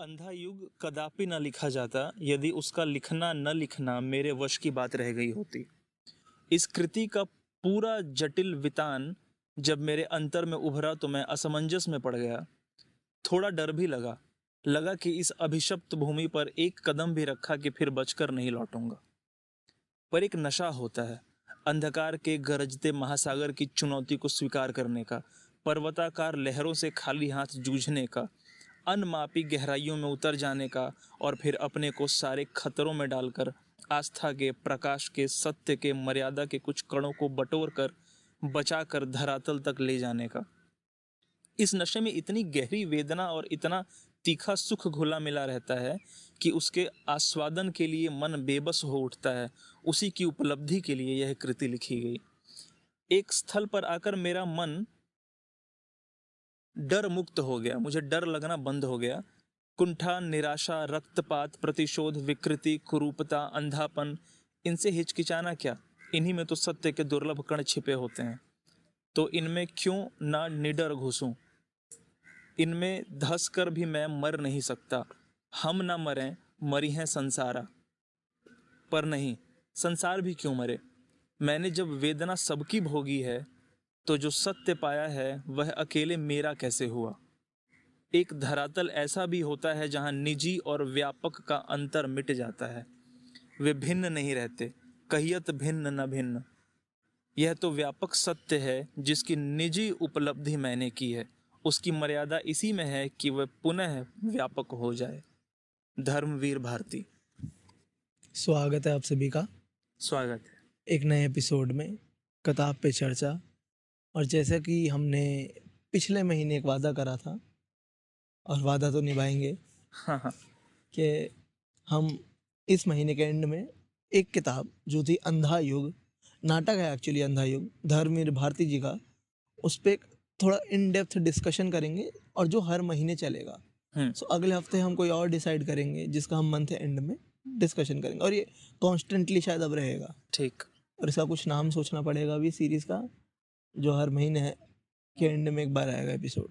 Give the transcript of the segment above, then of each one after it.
अंधा युग कदापि न लिखा जाता, यदि उसका लिखना न लिखना मेरे वश की बात रह गई होती। इस कृति का पूरा जटिल वितान जब मेरे अंतर में उभरा तो मैं असमंजस में पड़ गया। थोड़ा डर भी लगा। लगा कि इस अभिशप्त भूमि पर एक कदम भी रखा कि फिर बचकर नहीं लौटूँगा। पर एक नशा होता है, अंधकार के गरजते महासागर की चुनौती को स्वीकार करने का, पर्वताकार लहरों से खाली हाथ जूझने का अनमापी गहराइयों में उतर जाने का और फिर अपने को सारे खतरों में डालकर, आस्था के, प्रकाश के, सत्य के, मर्यादा के कुछ कणों को बटोर कर बचा कर धरातल तक ले जाने का। इस नशे में इतनी गहरी वेदना और इतना तीखा सुख घुला मिला रहता है कि उसके आस्वादन के लिए मन बेबस हो उठता है। उसी की उपलब्धि के लिए यह कृति लिखी गई। एक स्थल पर आकर मेरा मन डर मुक्त हो गया, मुझे डर लगना बंद हो गया। कुंठा, निराशा, रक्तपात, प्रतिशोध, विकृति, कुरूपता, अंधापन, इनसे हिचकिचाना क्या? इन्हीं में तो सत्य के दुर्लभ कण छिपे होते हैं। तो इनमें क्यों ना निडर घुसूं? इनमें धस कर भी मैं मर नहीं सकता। हम ना मरें, मरी हैं संसारा। पर नहीं, संसार भी क्यों मरे? मैंने जब वेदना सबकी भोगी है तो जो सत्य पाया है वह अकेले मेरा कैसे हुआ? एक धरातल ऐसा भी होता है जहाँ निजी और व्यापक का अंतर मिट जाता है। वे भिन्न नहीं रहते कहियत भिन्न न भिन्न। यह तो व्यापक सत्य है जिसकी निजी उपलब्धि मैंने की है। उसकी मर्यादा इसी में है कि वह पुनः व्यापक हो जाए। धर्मवीर भारती। स्वागत है आप सभी का। स्वागत है। एक नए एपिसोड में किताब पे चर्चा। और जैसा कि हमने पिछले महीने एक वादा करा था और वादा तो निभाएँगे हाँ हाँ। कि हम इस महीने के एंड में एक किताब जो थी अंधा युग नाटक है एक्चुअली अंधा युग धर्मवीर भारती जी का उस पर थोड़ा इन डेप्थ डिस्कशन करेंगे और जो हर महीने चलेगा। हम्म। सो अगले हफ़्ते हम कोई और डिसाइड करेंगे जिसका हम मंथ एंड में डिस्कशन करेंगे। और ये कॉन्स्टेंटली शायद अब रहेगा। ठीक। और इसका कुछ नाम सोचना पड़ेगा अभी सीरीज़ का। जो हर महीने है, के एंड में एक बार आएगा एपिसोड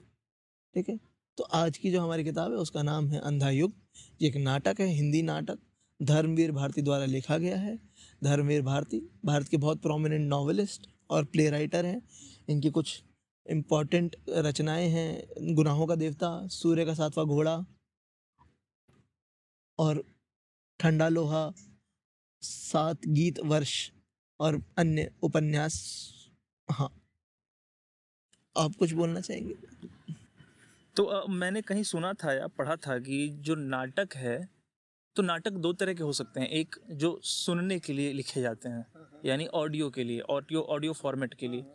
ठीक है? तो आज की जो हमारी किताब है, उसका नाम है अंधा युग ये एक नाटक है, हिंदी नाटक। धर्मवीर भारती द्वारा लिखा गया है। धर्मवीर भारती, भारत के बहुत प्रोमिनेंट नॉवेलिस्ट और प्ले राइटर हैं। इनकी कुछ इंपॉर्टेंट रचनाएँ हैं। गुनाहों का देवता, सूर्य का सातवां घोड़ा और ठंडा लोहा, सात गीत वर्ष और अन्य उपन्यास। हाँ आप कुछ बोलना चाहेंगे? तो अ, मैंने कहीं सुना था या पढ़ा था कि जो नाटक है तो नाटक दो तरह के हो सकते हैं। एक जो सुनने के लिए लिखे जाते हैं यानी ऑडियो के लिए ऑडियो ऑडियो फॉर्मेट के लिए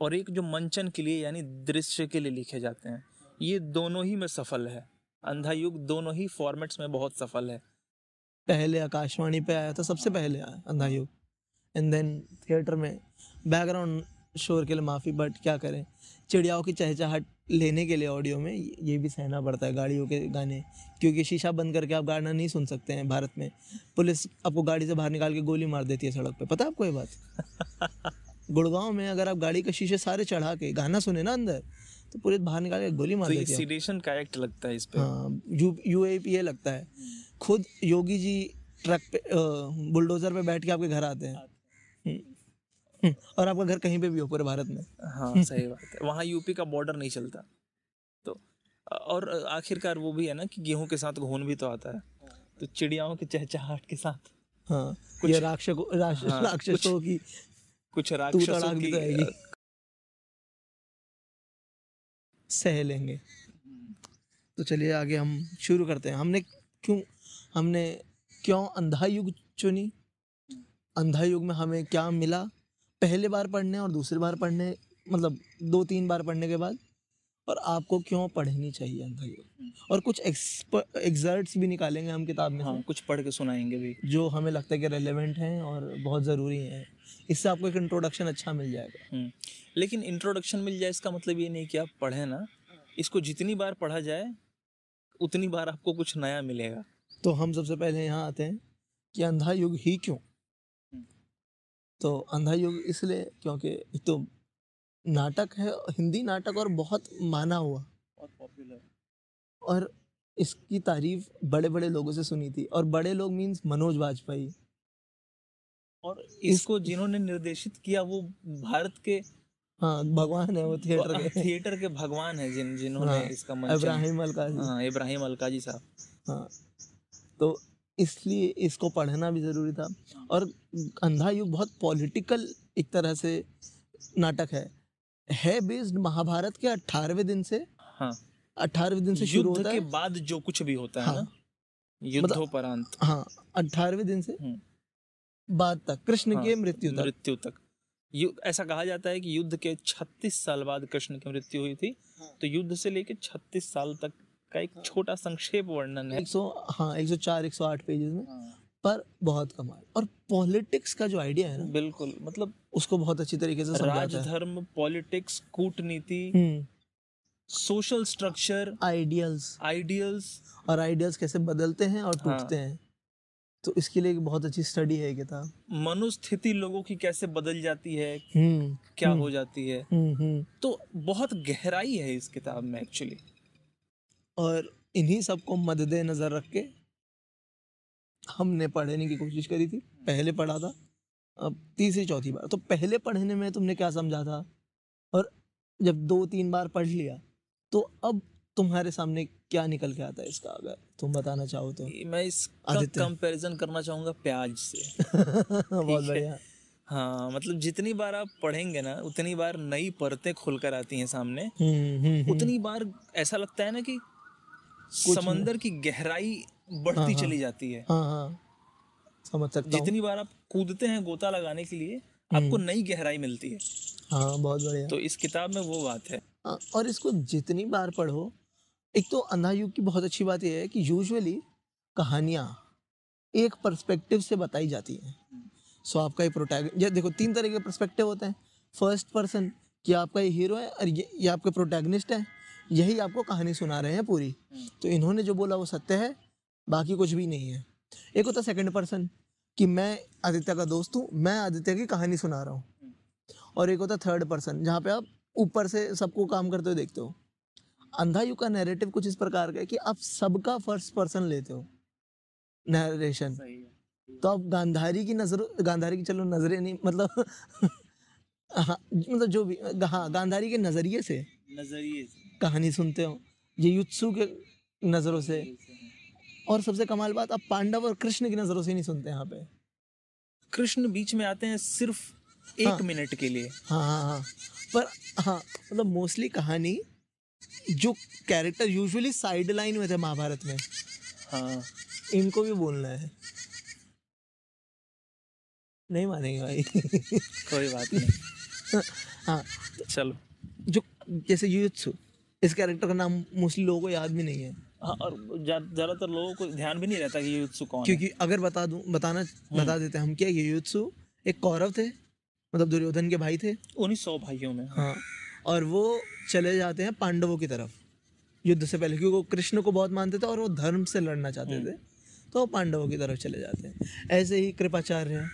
और एक जो मंचन के लिए यानी दृश्य के लिए लिखे जाते हैं। ये दोनों ही में सफल है। अंधा युग दोनों ही फॉर्मेट्स में बहुत सफल है। पहले आकाशवाणी पे आया था सबसे पहले आया Andha Yug. And then theatre में बैकग्राउंड शोर के लिए माफ़ी बट क्या करें? चिड़ियाओं की चहचहाट लेने के लिए ऑडियो में ये भी सहना पड़ता है गाड़ियों के गाने क्योंकि शीशा बंद करके आप गाना नहीं सुन सकते हैं भारत में। पुलिस आपको गाड़ी से बाहर निकाल के गोली मार देती है सड़क पे। पता है आपको ये बात? गुड़गांव में अगर आप गाड़ी के शीशे सारे चढ़ा के गाना सुने ना अंदर तो पुलिस बाहर निकाल के गोली मार तो देती है। सीडेशन का एक्ट लगता है इस पे। हाँ यू यू ये लगता है। खुद योगी जी ट्रक पे बुलडोजर पे बैठ के आपके घर आते हैं। हम्म, और आपका घर कहीं पे भी हो पूरे भारत में। हाँ सही बात है। वहाँ यूपी का बॉर्डर नहीं चलता। तो और आखिरकार वो भी है ना कि गेहूँ के साथ घून भी तो आता है। तो चिड़ियाओं की चहचहाट के साथ। हाँ कुछ- राक्षसों राक्ष, हाँ, राक्षसों की कुछ राक्षसों की तो सह लेंगे। तो चलिए आगे हम शुरू करते हैं। हमने क्यों हमने क्यों अंधा युग चुनी? अंधा युग में हमें क्या मिला? पहले बार पढ़ने और दूसरी बार पढ़ने मतलब दो तीन बार पढ़ने के बाद और आपको क्यों पढ़नी चाहिए अंधा युग और कुछ एग्जर्ट्स भी निकालेंगे हम किताब में हाँ कुछ पढ़ के सुनाएँगे भी। जो हमें लगता है कि रेलेवेंट हैं और बहुत ज़रूरी हैं। इससे आपको एक इंट्रोडक्शन अच्छा मिल जाएगा। हम्म, लेकिन इंट्रोडक्शन मिल जाए इसका मतलब ये नहीं कि आप पढ़ें ना। इसको जितनी बार पढ़ा जाए उतनी बार आपको कुछ नया मिलेगा। तो हम सबसे पहले यहाँ आते हैं कि अंधा युग ही क्यों? तो अंधा युग इसलिए क्योंकि एक तो नाटक है हिंदी नाटक और बहुत माना हुआ। और पॉपुलर और इसकी तारीफ़ बड़े बड़े लोगों से सुनी थी और बड़े लोग मीन्स मनोज वाजपेयी। और इसको जिन्होंने निर्देशित किया वो भारत के हाँ भगवान है वो थिएटर के। थिएटर के भगवान है जिन जिन्होंने हाँ, इसका इब्राहिम अलकाजी। हाँ इब्राहिम अलकाजी साहब। हाँ तो इसलिए इसको पढ़ना भी ज़रूरी था। और अंधा युग बहुत पॉलिटिकल एक तरह से नाटक है। है बेस्ड महाभारत के अठारहवें दिन से। हाँ। अठारहवें दिन से शुरू होता के है। बाद जो कुछ भी होता है हाँ। ना युद्धोपरांत। हाँ अठारहवें दिन से हम्म। बाद तक कृष्ण हाँ, के मृत्यु तक। मृत्यु तक। ऐसा कहा जाता है कि युद्ध के 36 साल बाद कृष्ण की मृत्यु हुई थी। हाँ। तो युद्ध से लेकर 36 साल तक का एक छोटा संक्षेप वर्णन है। एक सौ हाँ एक सौ चार एक सौ आठ पेजेस में हाँ, पर बहुत कमाल। और पॉलिटिक्स का जो आइडिया है ना बिल्कुल मतलब उसको बहुत अच्छी तरीके से है। राजधर्म पॉलिटिक्स कूटनीति सोशल स्ट्रक्चर आइडियल्स आइडियल्स और आइडियल्स कैसे बदलते हैं और टूटते हाँ। टूटते हैं। तो इसके लिए एक बहुत अच्छी स्टडी है किताब। मनोस्थिति लोगों की कैसे बदल जाती है हम्म क्या हम्म, हो जाती है। हम्म तो बहुत गहराई है इस किताब में एक्चुअली और इन्हीं सबको मद्दे नज़र रख के हमने पढ़ने की कोशिश करी थी पहले पढ़ा था अब तीसरी चौथी बार तो पहले पढ़ने में तुमने क्या समझा था और जब दो तीन बार पढ़ लिया तो अब तुम्हारे सामने क्या निकल के आता है इसका अगर तुम बताना चाहो तो मैं इसका। कंपैरिजन करना चाहूँगा प्याज से बहुत है। बढ़िया हाँ मतलब जितनी बार आप पढ़ेंगे ना उतनी बार नई परतें खुलकर आती हैं सामने हम्म हम्म हम्म। उतनी बार ऐसा लगता है ना कि। समंदर की गहराई हाँ, बढ़ती हाँ। चली जाती है। हाँ हाँ। समझ सकता जितनी बार आप कूदते हैं गोता लगाने के लिए हम्म। आपको नई गहराई मिलती है। हाँ बहुत बढ़िया। तो इस किताब में वो बात है। हाँ, और इसको जितनी बार पढ़ो एक तो अंधा युग की बहुत अच्छी बात यह है कि यूजुअली कहानियाँ एक पर्सपेक्टिव से बताई जाती हैं। सो आपका ये प्रोटैग देखो तीन तरह के पर्सपेक्टिव होते हैं। फ़र्स्ट पर्सन कि आपका ये हीरो है और ये ये आपके प्रोटैगनिस्ट है। यही आपको कहानी सुना रहे हैं पूरी। तो इन्होंने जो बोला वो सत्य है बाकी कुछ भी नहीं है। एक होता सेकंड पर्सन कि मैं आदित्य का दोस्त हूँ मैं आदित्य की कहानी सुना रहा हूँ। और एक होता थर्ड पर्सन जहाँ पे आप ऊपर से सबको काम करते हुए देखते हो। अंधा युग का नैरेटिव कुछ इस प्रकार का है कि आप सबका फ़र्स्ट पर्सन लेते हो। नरेशन तो आप गांधारी की नज़र गांधारी की चलो नज़रें नहीं मतलब हाँ मतलब जो भी हाँ गांधारी के नज़रिए से। नज़रिए कहानी सुनते हो? ये युत्सु के नज़रों से। और सबसे कमाल बात आप पांडव और कृष्ण की नज़रों से नहीं सुनते यहाँ पे। कृष्ण बीच में आते हैं सिर्फ़ एक हाँ। मिनट के लिए। हाँ हाँ हाँ। पर हाँ मतलब मोस्टली कहानी जो कैरेक्टर यूजुअली साइड लाइन में थे महाभारत में। हाँ। इनको भी बोलना है। नहीं मानेंगे भाई। कोई बात नहीं। हाँ। चलो। जो जैसे युत्सु। इस कैरेक्टर का नाम मोस्टली लोगों को याद भी नहीं है। हाँ और ज़्यादातर लोगों को ध्यान भी नहीं रहता कि ये युत्सु कौन है। क्योंकि अगर बता दूँ बताना बता देते हैं हम क्या ये युत्सु एक कौरव थे मतलब दुर्योधन के भाई थे। उन्हीं सौ भाइयों में। हाँ और वो चले जाते हैं पांडवों की तरफ़ युद्ध से पहले क्योंकि वो कृष्ण को बहुत मानते थे और वो धर्म से लड़ना चाहते थे तो पांडवों की तरफ़ चले जाते हैं। ऐसे ही कृपाचार्य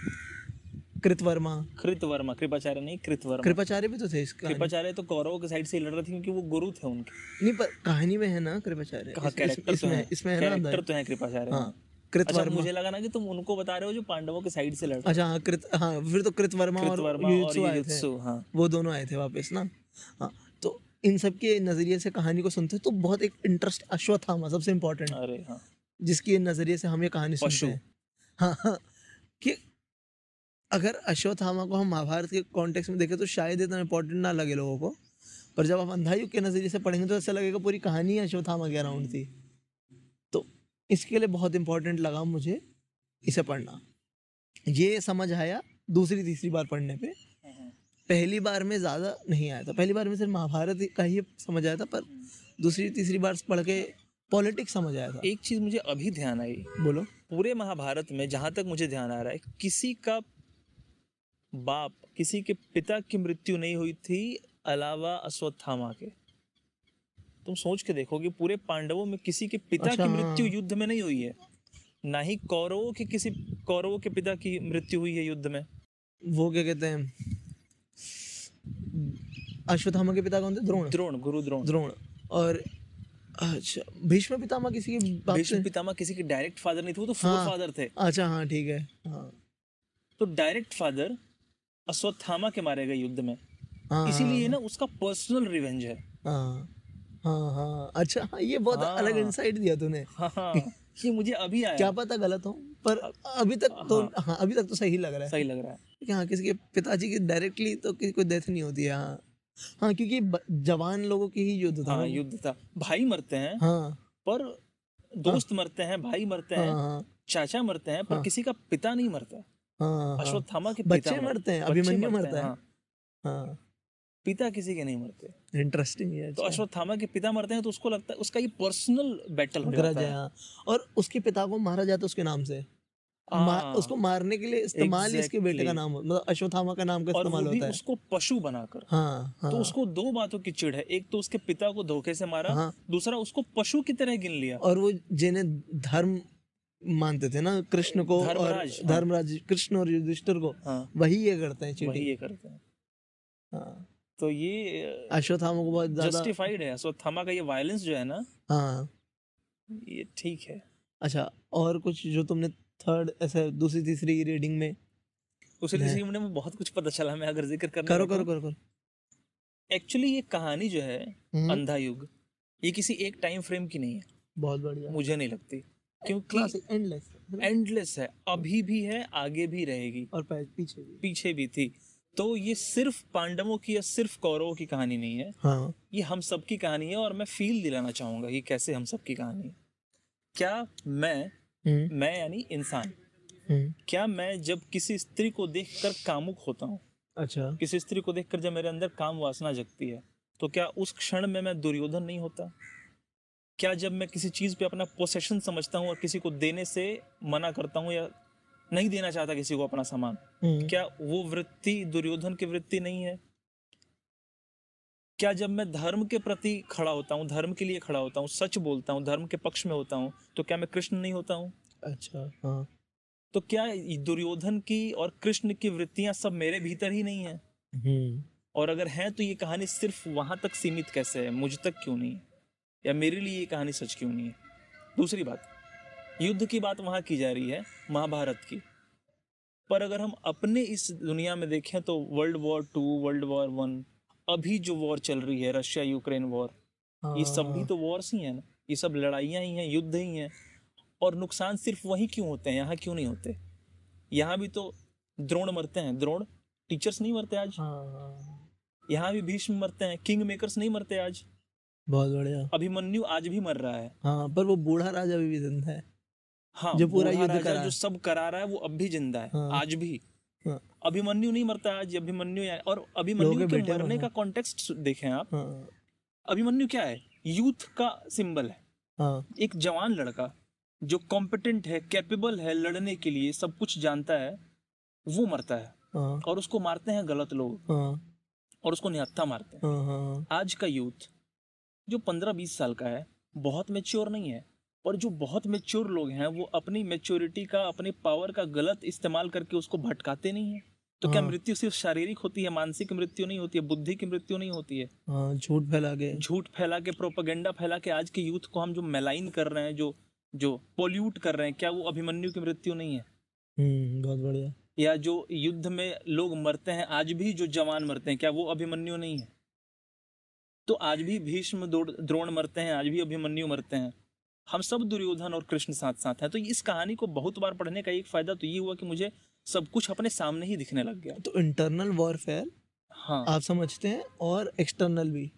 कृतवर्मा। कृत वर्मा कृपाचार्य नहीं कृत वर्मा कृपाचार्य भी तो थे इसका कृपाचार्य तो कौरवों के साइड से लड़ रहे थे क्योंकि वो गुरु थे उनके। नहीं पर कहानी में है ना कृपाचार्य? कैरेक्टर तो इसमें है। इसमें है ना तो है कृपाचार्य हाँ अच्छा मुझे लगा ना कि तुम उनको बता रहे हो जो पांडवों के साइड से लड़ अच्छा हाँ कृत हाँ फिर तो कृत वर्मा और युयुत्सु ये आए थे। हाँ। वो दोनों आए थे वापस ना। हाँ तो इन सब के नज़रिए से कहानी को सुनते तो बहुत एक इंटरेस्ट अश्वत्थामा सबसे इम्पोर्टेंट अरे हाँ। जिसके नज़रिए से हम ये कहानी सुनते हैं। हाँ हाँ कि अगर अश्वत्थामा को हम महाभारत के कॉन्टेक्स्ट में देखें तो शायद इतना इम्पोर्टेंट ना लगे लोगों को। पर जब आप अंधायुग के नज़रिए से पढ़ेंगे तो ऐसा लगेगा पूरी कहानी अश्वत्थामा के अराउंड थी। तो इसके लिए बहुत इम्पोर्टेंट लगा मुझे इसे पढ़ना। ये समझ आया दूसरी तीसरी बार पढ़ने पे। पहली बार में ज़्यादा नहीं आया था। पहली बार में सिर्फ़ महाभारत का ही समझ आया था पर दूसरी तीसरी बार पढ़ के पॉलिटिक्स समझ आया था। एक चीज़ मुझे अभी ध्यान आई। बोलो। पूरे महाभारत में जहाँ तक मुझे ध्यान आ रहा है किसी का बाप किसी के पिता की मृत्यु नहीं हुई थी अलावा अश्वत्थामा के। तुम सोच के देखो कि पूरे पांडवों में किसी के पिता अच्छा, की मृत्यु हाँ। युद्ध में नहीं हुई है। ना ही कौरवों के किसी कौरवों के पिता की मृत्यु हुई है युद्ध में। वो क्या कहते हैं? अश्वत्थामा के पिता कौन थे? द्रोण। द्रोण गुरु द्रोण। द्रोण। और अच्छा भीष्म पितामह किसी के भीष्म से पितामह किसी के डायरेक्ट फादर नहीं थे वो तो फोर हाँ। फादर थे। अच्छा हाँ ठीक है। हाँ। तो डायरेक्ट फादर अश्वत्थामा के मारे गए युद्ध में। हाँ इसीलिए ना उसका पर्सनल रिवेंज है। हाँ हाँ हाँ। अच्छा हाँ ये बहुत हाँ। अलग इंसाइट दिया तूने। हाँ हाँ। ये मुझे अभी आया। क्या पता गलत हो पर अभी तक तो हाँ। अभी तक तो सही लग रहा है। सही लग रहा है। कि हाँ किसी के पिताजी की डायरेक्टली तो किसी को डेथ नहीं होती है हाँ। हाँ क्योंकि जवान लोगों की ही युद्ध था हाँ युद्ध था। भाई मरते हैं हाँ। पर दोस्त मरते हैं भाई मरते हाँ हैं हाँ। चाचा मरते हैं पर हाँ। किसी का पिता नहीं मरता। हाँ हाँ। अश्वत्थामा के बच्चे मरते हैं अभिमन्यु मरता है हाँ। पिता किसी के नहीं मरते। इंटरेस्टिंग है तो अच्छा। अश्वत्थामा के पिता मरते हैं तो उसको लगता है उसका ये पर्सनल बैटल हो जाता और उसके पिता को मारा जाता है उसके नाम से। उसको मारने के लिए इस्तेमाल ही इसके बेटे का नाम मतलब अश्वत्थामा का नाम का इस्तेमाल होता है। उसको पशु बनाकर। हाँ हाँ। तो उसको दो बातों की चिड़ है। एक तो उसके पिता को धोखे से मारा हाँ। दूसरा उसको पशु की तरह गिन लिया। और वो जिन्हें धर्म मानते थे ना कृष्ण को और धर्मराज, हाँ। धर्मराज कृष्ण और युधिष्ठिर को। हाँ। वही ये करते हैं वही ये करते हैं। हाँ। तो ये अश्वत्थामा को बहुत जस्टिफाइड है। अश्वत्थामा का ये वायलेंस जो है ना हाँ। ये ठीक है। अच्छा और कुछ जो तुमने थर्ड ऐसे दूसरी तीसरी रीडिंग में उसे। किसी में बहुत कुछ पता चला मैं अगर ज़िक्र करने करो करो करो करो। एक्चुअली ये कहानी जो है हम्म, अंधा युग ये किसी एक टाइम फ्रेम की नहीं है। बहुत बढ़िया। मुझे नहीं लगती। क्योंकि एंडलेस एंडलेस है अभी भी है आगे भी रहेगी। और पीछे भी पीछे भी थी। तो ये सिर्फ़ पांडवों की या सिर्फ़ कौरवों की कहानी नहीं है। हाँ। ये हम सब की कहानी है और मैं फील दिलाना चाहूँगा कि कैसे हम सब की कहानी है। क्या मैं हम्म, मैं यानी इंसान। हम्म, क्या मैं जब किसी स्त्री को देखकर कामुक होता हूँ अच्छा। किसी स्त्री को देखकर जब मेरे अंदर काम वासना जगती है तो क्या उस क्षण में मैं दुर्योधन नहीं होता? क्या जब मैं किसी चीज़ पे अपना पोसेशन समझता हूँ और किसी को देने से मना करता हूँ या नहीं देना चाहता किसी को अपना सामान हम्म, क्या वो वृत्ति दुर्योधन की वृत्ति नहीं है? क्या जब मैं धर्म के प्रति खड़ा होता हूँ धर्म के लिए खड़ा होता हूँ सच बोलता हूँ धर्म के पक्ष में होता हूँ तो क्या मैं कृष्ण नहीं होता हूँ? अच्छा हाँ। तो क्या दुर्योधन की और कृष्ण की वृत्तियाँ सब मेरे भीतर ही नहीं है? हम्म, और अगर है तो ये कहानी सिर्फ़ वहाँ तक सीमित कैसे है? मुझ तक क्यों नहीं? है या मेरे लिए ये कहानी सच क्यों नहीं है? दूसरी बात युद्ध की बात वहाँ की जा रही है महाभारत की। पर अगर हम अपने इस दुनिया में देखें तो world war two world war one अभी जो वॉर चल रही है रशिया यूक्रेन वॉर ये सब भी हाँ, तो वॉर्स ही हैं ना। ये सब लड़ाइयाँ ही हैं युद्ध ही हैं। और नुकसान सिर्फ़ वही क्यों होते हैं यहाँ क्यों नहीं होते? यहाँ भी तो द्रोण मरते हैं। द्रोण टीचर्स नहीं मरते आज। हाँ, हाँ, यहाँ भी भीष्म मरते हैं। किंग मेकर्स नहीं मरते आज। बहुत बढ़िया। अभिमन्यु आज भी मर रहा है। हाँ पर वो बूढ़ा राजा भी ज़िंदा है। हाँ जो पूरा युद्ध करा जो सब करा रहा है वो अब भी ज़िंदा है हाँ। आज भी। हाँ। अभिमन्यु नहीं मरता आज अभिमन्यु और अभिमन्यु के मरने का कॉन्टेक्स्ट देखें आप। हाँ। अभिमन्यु क्या है यूथ का सिंबल है। हाँ। एक जवान लड़का जो कॉम्पिटेंट है कैपेबल है लड़ने के लिए सब कुछ जानता है वो मरता है। हाँ। और उसको मारते हैं गलत लोग। हाँ। और उसको निहत्था मारते हाँ। हाँ आज का यूथ जो पंद्रह बीस साल का है बहुत मेच्योर नहीं है और जो बहुत मेच्योर लोग हैं वो अपनी मेच्योरिटी का अपने पावर का गलत इस्तेमाल करके उसको भटकाते नहीं है। तो क्या हाँ। मृत्यु सिर्फ़ शारीरिक होती है मानसिक मृत्यु नहीं होती है बुद्धि की मृत्यु नहीं होती है? हाँ झूठ फैला के। झूठ फैला के प्रोपेगेंडा फैला के आज के यूथ को हम जो मेलाइन कर रहे हैं जो जो पोल्यूट कर रहे हैं क्या वो अभिमन्यु की मृत्यु नहीं है? हम्म बहुत बढ़िया। या जो युद्ध में लोग मरते हैं आज भी जो जवान मरते हैं क्या वो अभिमन्यु नहीं है? तो आज भी भीष्म द्रोण मरते हैं आज भी अभिमन्यु मरते हैं। हम सब दुर्योधन और कृष्ण साथ साथ हैं। तो इस कहानी को बहुत बार पढ़ने का एक फ़ायदा तो ये हुआ कि मुझे सब कुछ अपने सामने ही दिखने लग गया। तो इंटरनल वॉरफेयर हाँ। आप समझते हैं और एक्सटर्नल भी।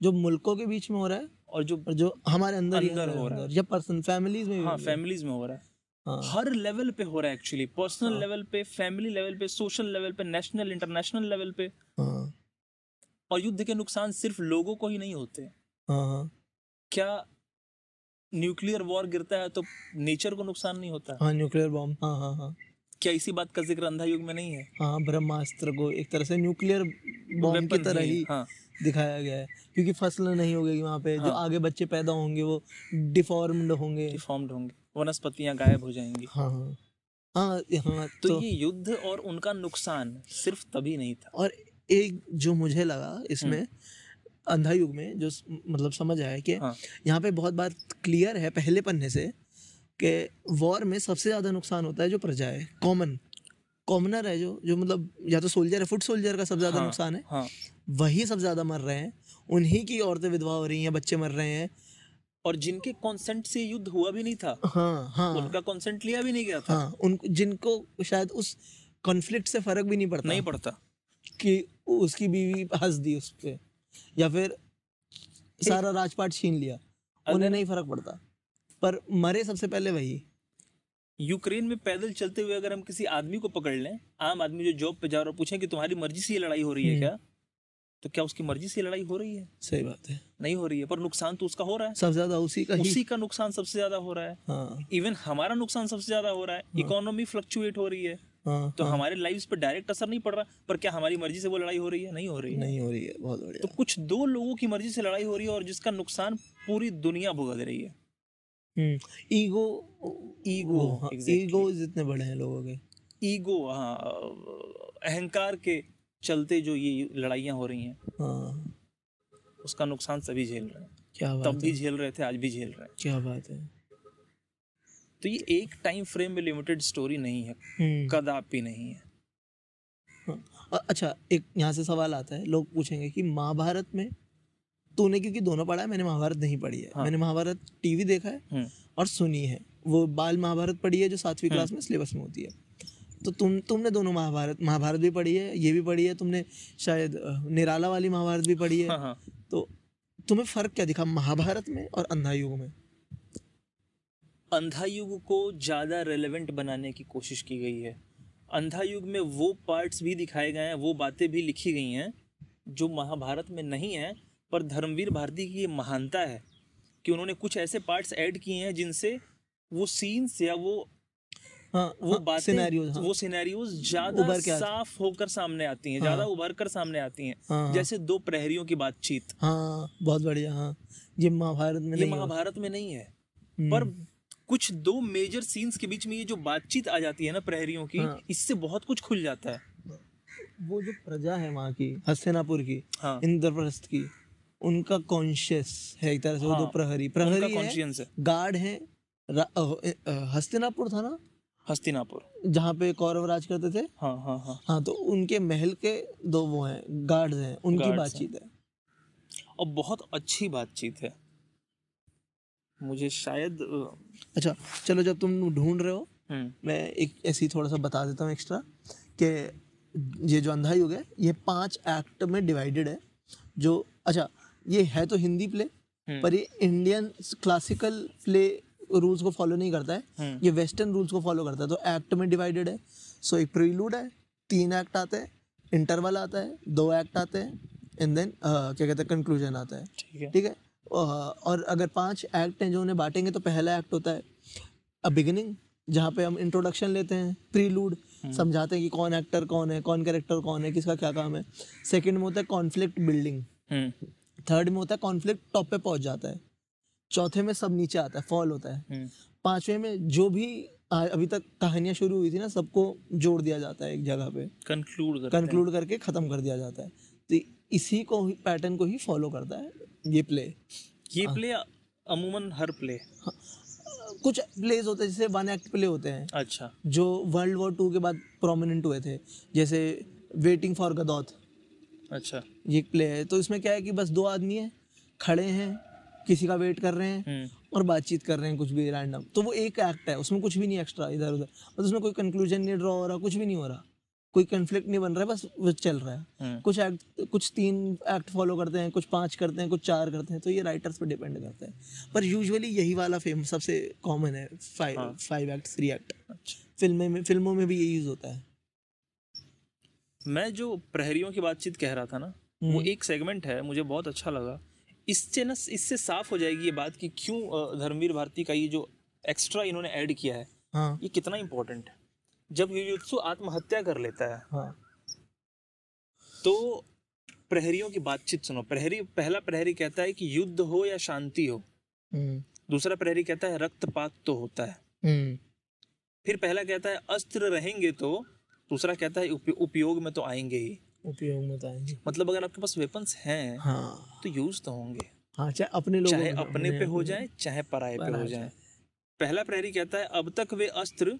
जो मुल्कों के बीच में हो रहा है और जो और जो हमारे अंदर अंदर हो रहा है। या पर्सन फैमिलीज़ में है। फैमिलीज़ में हो रहा है। हाँ। हर लेवल पे हो रहा है एक्चुअली पर्सनल हाँ। लेवल पे फैमिली लेवल पे सोशल लेवल पे नेशनल इंटरनेशनल लेवल पे। हाँ। और युद्ध के नुकसान सिर्फ़ लोगों को ही नहीं होते। हाँ हाँ। क्या न्यूक्लियर वॉर गिरता है तो नेचर को नुकसान नहीं होता? हाँ न्यूक्लियर बॉम्ब हाँ हाँ हाँ। क्या इसी बात का ज़िक्र अंधा युग में नहीं है? हाँ ब्रह्मास्त्र को एक तरह से न्यूक्लियर बॉम्ब की तरह ही, ही। दिखाया गया है क्योंकि फ़सल नहीं होगी वहाँ पे हाँ। जो। आगे बच्चे पैदा होंगे वो डिफॉर्म्ड होंगे। डिफॉर्म्ड होंगे वनस्पतियाँ गायब हो जाएँगी। हाँ हाँ। हाँ तो, तो ये युद्ध और उनका नुकसान सिर्फ़ तभी नहीं था। और एक जो मुझे लगा इसमें अंधा युग में जो मतलब समझ आया कि हाँ। यहाँ पे बहुत बात क्लियर है पहले पन्ने से कि वॉर में सबसे ज़्यादा नुकसान होता है जो प्रजा है कॉमन कॉमनर है जो जो मतलब या तो सोल्जर है फुट सोल्जर का सबसे ज़्यादा हाँ, नुकसान है। हाँ। वही सबसे ज़्यादा मर रहे हैं उन्हीं की औरतें विधवा हो रही हैं बच्चे मर रहे हैं। और जिनके कॉन्सेंट से युद्ध हुआ भी नहीं था हाँ हाँ। उनका कॉन्सेंट लिया भी नहीं गया था। हाँ उन जिनको शायद उस कॉन्फ्लिक्ट से फ़र्क भी नहीं पड़ता। नहीं पड़ता। कि उसकी बीवी हंस दी उस पर या फिर सारा राजपाट छीन लिया। उन्हें नहीं फ़र्क पड़ता। पर मरे सबसे पहले वही। यूक्रेन में पैदल चलते हुए अगर हम किसी आदमी को पकड़ लें आम आदमी जो जॉब पे जा रहा है पूछें कि तुम्हारी मर्ज़ी से ये लड़ाई हो रही है हम्म। क्या? तो क्या उसकी मर्ज़ी से लड़ाई हो रही है? सही बात है। नहीं हो रही है पर नुकसान तो उसका हो रहा है। सबसे ज़्यादा उसी का उसी का नुकसान सबसे ज़्यादा हो रहा है। हाँ। इवन हमारा नुकसान सबसे ज़्यादा हो रहा है। इकोनॉमी फ्लक्चुएट हो रही है। हाँ तो हाँ, हमारे लाइव्स पर डायरेक्ट असर नहीं पड़ रहा पर क्या हमारी मर्ज़ी से वो लड़ाई हो रही है? नहीं हो रही है। नहीं हो रही है बहुत बढ़िया। तो कुछ दो लोगों की मर्ज़ी से लड़ाई हो रही है और जिसका नुकसान पूरी दुनिया भुगत रही है। हम्म ईगो ईगो, हाँ, ईगो जितने बड़े हैं लोगों के। ईगो हाँ अहंकार के चलते जो ये लड़ाइयाँ हो रही हैं हाँ। उसका नुकसान सभी झेल रहे हैं। क्या बात तब भी झेल रहे थे आज भी झेल रहे हैं। क्या बात है। तो ये एक टाइम फ्रेम में लिमिटेड स्टोरी नहीं है। हम्म। कदापि नहीं है। अच्छा एक यहाँ से सवाल आता है लोग पूछेंगे कि महाभारत में तूने क्योंकि दोनों पढ़ा है मैंने महाभारत नहीं पढ़ी है। हाँ। मैंने महाभारत टीवी देखा है हम्म, और सुनी है। वो बाल महाभारत पढ़ी है जो सातवीं हम्म। क्लास में सिलेबस में होती है। तो तुम तुमने दोनों महाभारत महाभारत भी पढ़ी है ये भी पढ़ी है तुमने शायद निराला वाली महाभारत भी पढ़ी है। हाँ हाँ। तो तुम्हें फ़र्क क्या दिखा महाभारत में और अंधायुग में? अंधा युग को ज़्यादा रेलेवेंट बनाने की कोशिश की गई है। अंधा युग में वो पार्ट्स भी दिखाए गए हैं वो बातें भी लिखी गई हैं जो महाभारत में नहीं है पर धर्मवीर भारती की ये महानता है कि उन्होंने कुछ ऐसे पार्ट्स ऐड किए हैं जिनसे वो सीन्स या वो हाँ वो हाँ, बातें scenarios, हाँ, वो सिनेरियोज ज़्यादा साफ़ होकर सामने आती हैं हाँ। ज़्यादा उभर कर सामने आती हैं। हाँ, जैसे दो प्रहरियों की बातचीत। हाँ बहुत बढ़िया हाँ। ये महाभारत में ये नहीं महाभारत में नहीं है। हम्म, पर कुछ दो मेजर सीन्स के बीच में ये जो बातचीत आ जाती है ना प्रहरियों की हाँ। इससे बहुत कुछ खुल जाता है। वो जो प्रजा है वहाँ की हस्तिनापुर की हाँ। इंद्रप्रस्थ की उनका कॉन्शियस है एक तरह से वो दो हाँ, प्रहरी। प्रहरी है कॉन्शियंस है। गार्ड है हस्तिनापुर था ना? हस्तिनापुर। जहाँ पे कौरव राज करते थे? हाँ हाँ हाँ। हाँ तो उनके महल के दो वो हैं गार्ड्स हैं उनकी बातचीत है। और बहुत अच्छी बातचीत है। मुझे शायद अच्छा चलो जब तुम ढूंढ रहे हो हम्म, मैं एक ऐसे थोड़ा सा बता देता हूँ एक्स्ट्रा कि ये जो अंधा युग है ये पाँच एक्ट में डिवाइडेड है जो अच्छा ये है तो हिंदी प्ले हम्म, पर ये इंडियन क्लासिकल प्ले रूल्स को फॉलो नहीं करता है हम्म, ये वेस्टर्न रूल्स को फॉलो करता है तो एक्ट में डिवाइडेड है सो एक प्रीलूड है तीन एक्ट आते हैं इंटरवल आता है दो एक्ट आते हैं एंड देन क्या कहते हैं कंक्लूजन आता है। ठीक है। ठीक है? और अगर पाँच एक्ट हैं जो उन्हें बांटेंगे तो पहला एक्ट होता है अ बिगिनिंग जहाँ पे हम इंट्रोडक्शन लेते हैं प्रीलूड समझाते हैं कि कौन एक्टर कौन है कौन कैरेक्टर कौन है किसका क्या काम है। सेकंड में होता है कॉन्फ्लिक्ट बिल्डिंग हम्म, थर्ड में होता है कॉन्फ्लिक्ट टॉप पे पहुँच जाता है। चौथे में सब नीचे आता है फॉल होता है। हम्म, पाँचवें में जो भी आ, अभी तक कहानियाँ शुरू हुई थी ना सबको जोड़ दिया जाता है एक जगह पे। कंक्लूड कंक्लूड करके खत्म कर दिया जाता है। तो इसी को पैटर्न को ही फॉलो करता है ये प्ले ये आ, प्ले अमूमन हर प्ले कुछ प्लेज होते हैं जैसे वन एक्ट प्ले होते हैं। अच्छा। जो वर्ल्ड वॉर टू के बाद प्रोमिनेंट हुए थे जैसे वेटिंग फॉर गदौत अच्छा। ये प्ले है। तो इसमें क्या है कि बस दो आदमी हैं खड़े हैं किसी का वेट कर रहे हैं हम्म, और बातचीत कर रहे हैं कुछ भी रैंडम तो वो एक एक्ट है उसमें कुछ भी नहीं एक्स्ट्रा इधर उधर मतलब उसमें कोई कंक्लूजन नहीं ड्रॉ हो रहा कुछ भी नहीं हो रहा। कोई कन्फ्लिक्ट नहीं बन रहा है बस वो चल रहा है। हम्म, कुछ एक्ट कुछ तीन एक्ट फॉलो करते हैं कुछ पाँच करते हैं कुछ चार करते हैं तो ये राइटर्स पर डिपेंड करता है। पर यूजुअली यही वाला फेम सबसे कॉमन है five. Five act three act फ़िल्में में फ़िल्मों में भी ये यूज़ होता है। मैं जो प्रहरियों की बातचीत कह रहा था ना वो हम्म। एक सेगमेंट है मुझे बहुत अच्छा लगा। इससे ना इससे साफ़ हो जाएगी ये बात कि क्यों धर्मवीर भारती का ये जो एक्स्ट्रा इन्होंने ऐड किया है हाँ। ये कितना इंपॉर्टेंट है। जब युयुत्सु आत्महत्या कर लेता है हाँ। तो प्रहरियों की बातचीत सुनो। प्रहरी पहला प्रहरी कहता है कि युद्ध हो या शांति हो। हम्म। दूसरा प्रहरी कहता है रक्तपात तो होता है। हम्म। फिर पहला कहता है अस्त्र रहेंगे तो दूसरा कहता है उपय- उपयोग में तो आएँगे ही। उपयोग में तो आएँगे। मतलब अगर आपके पास वेपन्स हैं हाँ। तो यूज़ तो होंगे। हाँ चाहे अपने लोगों चाहे में अपने पे हो जाए चाहे पराये पे हो जाए। पहला प्रहरी कहता है अब तक वे अस्त्र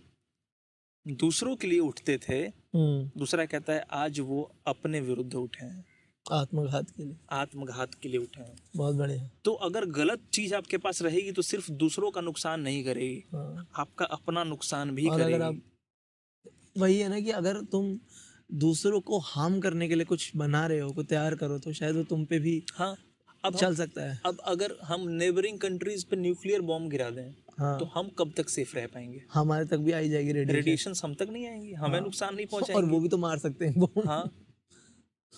दूसरों के लिए उठते थे हम्म। दूसरा कहता है आज वो अपने विरुद्ध उठे हैं। आत्मघात के लिए। आत्मघात के लिए उठे हैं। बहुत बढ़िया। तो अगर गलत चीज़ आपके पास रहेगी तो सिर्फ़ दूसरों का नुकसान नहीं करेगी। हाँ। आपका अपना नुकसान भी और अगर करेगी। आप वही है ना कि अगर तुम दूसरों को हार्म करने के लिए कुछ बना रहे हो कुछ तैयार करो तो शायद वो तुम पे भी हाँ अब चल सकता है। अब अगर हम नेबरिंग कंट्रीज़ पे न्यूक्लियर बॉम्ब गिरा दें हाँ। तो हम कब तक सेफ़ रह पाएँगे? हमारे तक भी आई जाएगी रेडिएशन रेडिएशन हम तक नहीं आएँगी। हमें हाँ। नुकसान नहीं और वो भी तो मार सकते हैं हाँ।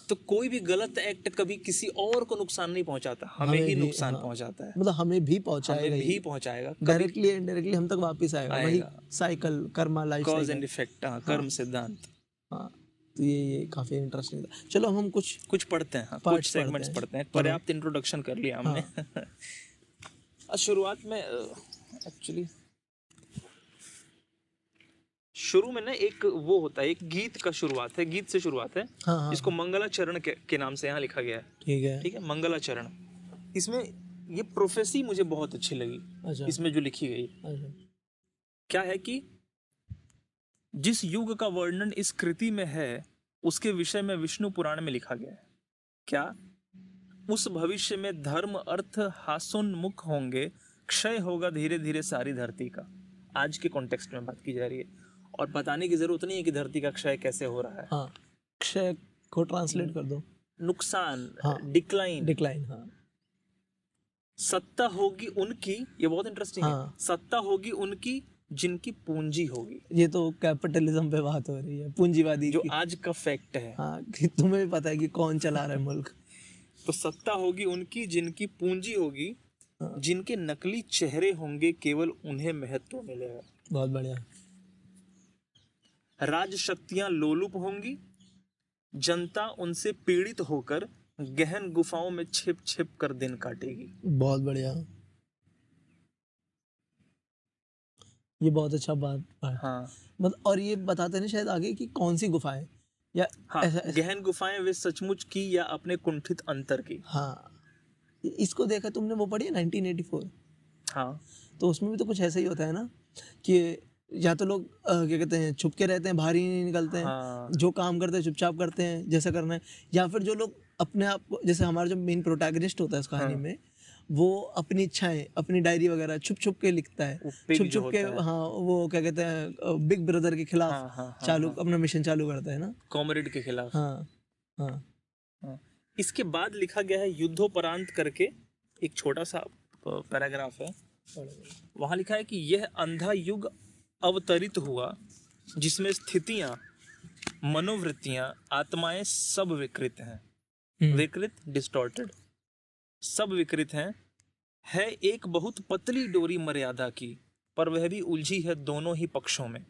तो कोई भी गलत एक्ट कभी किसी और को नुकसान नहीं पहुंचाता हमें हमें ही नुकसान हाँ। पहुंचाता है। मतलब हमें भी पहुंचाएगा हमें भी पहुंचाएगा। डायरेक्टली इनडायरेक्टली हम तक वापस आएगा। वही cycle karma life cause and effect हाँ कर्म सिद्धांत। हाँ। तो ये ये काफ़ी इंटरेस्टिंग था। चलो हम कुछ कुछ पढ़ते हैं हाँ, कुछ सेगमेंट्स पढ़ते हैं। हैं। पर्याप्त इंट्रोडक्शन कर लिया हमने। और शुरुआत में एक्चुअली शुरू में ना एक वो होता है एक गीत का शुरुआत है गीत से शुरुआत है हाँ हाँ। जिसको मंगलाचरण के, के नाम से यहाँ लिखा गया है। ठीक है। ठीक है? मंगलाचरण इसमें ये प्रोफेसी मुझे बहुत अच्छी लगी अच्छा। इसमें जो लिखी गई। अच्छा। क्या है कि जिस युग का वर्णन इस कृति में है उसके विषय में विष्णु पुराण में लिखा गया है। क्या? उस भविष्य में धर्म अर्थ हासोन्मुख होंगे क्षय होगा धीरे धीरे सारी धरती का आज के कॉन्टेक्स्ट में बात की जा रही है और बताने की ज़रूरत नहीं है कि धरती का क्षय कैसे हो रहा है हाँ क्षय को ट्रांसलेट कर दो नुकसान हाँ। डिक्लाइन डिक्लाइन हाँ सत्ता होगी उनकी ये बहुत इंटरेस्टिंग हाँ. है। सत्ता होगी उनकी जिनकी पूंजी होगी ये तो कैपिटलिज्म पे बात हो रही है पूंजीवादी जो की आज का फैक्ट है हाँ कि तुम्हें भी पता है कि कौन चला रहा है मुल्क तो सत्ता होगी उनकी जिनकी पूंजी होगी। जिनके नकली चेहरे होंगे केवल उन्हें महत्व मिलेगा। बहुत बढ़िया। राज शक्तियाँ लोलुप होंगी जनता उनसे पीड़ित होकर गहन गुफाओं में छिप छिप कर दिन काटेगी। बहुत बढ़िया। ये बहुत अच्छा बात है। मतलब और ये बताते हैं ना शायद आगे कि कौन सी गुफाएँ? या हाँ ऐसा- ऐसा- गहन गुफाएँ वे सचमुच की या अपने कुंठित अंतर की? हाँ। इसको देखा तुमने वो पढ़ी है 1984 हाँ। तो उसमें भी तो कुछ ऐसा ही होता है ना कि या तो लोग क्या कहते हैं छुप के रहते हैं बाहर ही नहीं निकलते हैं हाँ। जो काम करते हैं चुपचाप करते हैं जैसा करना है। या फिर जो लोग अपने आप को जैसे हमारा जो मेन प्रोटैगनिस्ट होता है इस कहानी हाँ। में वो अपनी इच्छाएँ अपनी डायरी वगैरह छुप छुप के लिखता है। छुप छुप के हाँ। वो क्या कहते हैं बिग ब्रदर के खिलाफ हाँ हाँ हाँ चालू अपना मिशन चालू करता है ना। कॉमरेड के खिलाफ। हाँ। हाँ। इसके बाद लिखा गया है युद्धोपरांत करके एक छोटा सा पैराग्राफ है। वहाँ लिखा है कि यह अंधा युग अवतरित हुआ जिसमें स्थितियाँ मनोवृत्तियाँ आत्माएँ सब विकृत हैं। हम्म, विकृत डिस्टॉर्टेड सब विकृत हैं। है एक बहुत पतली डोरी मर्यादा की पर वह भी उलझी है दोनों ही पक्षों में।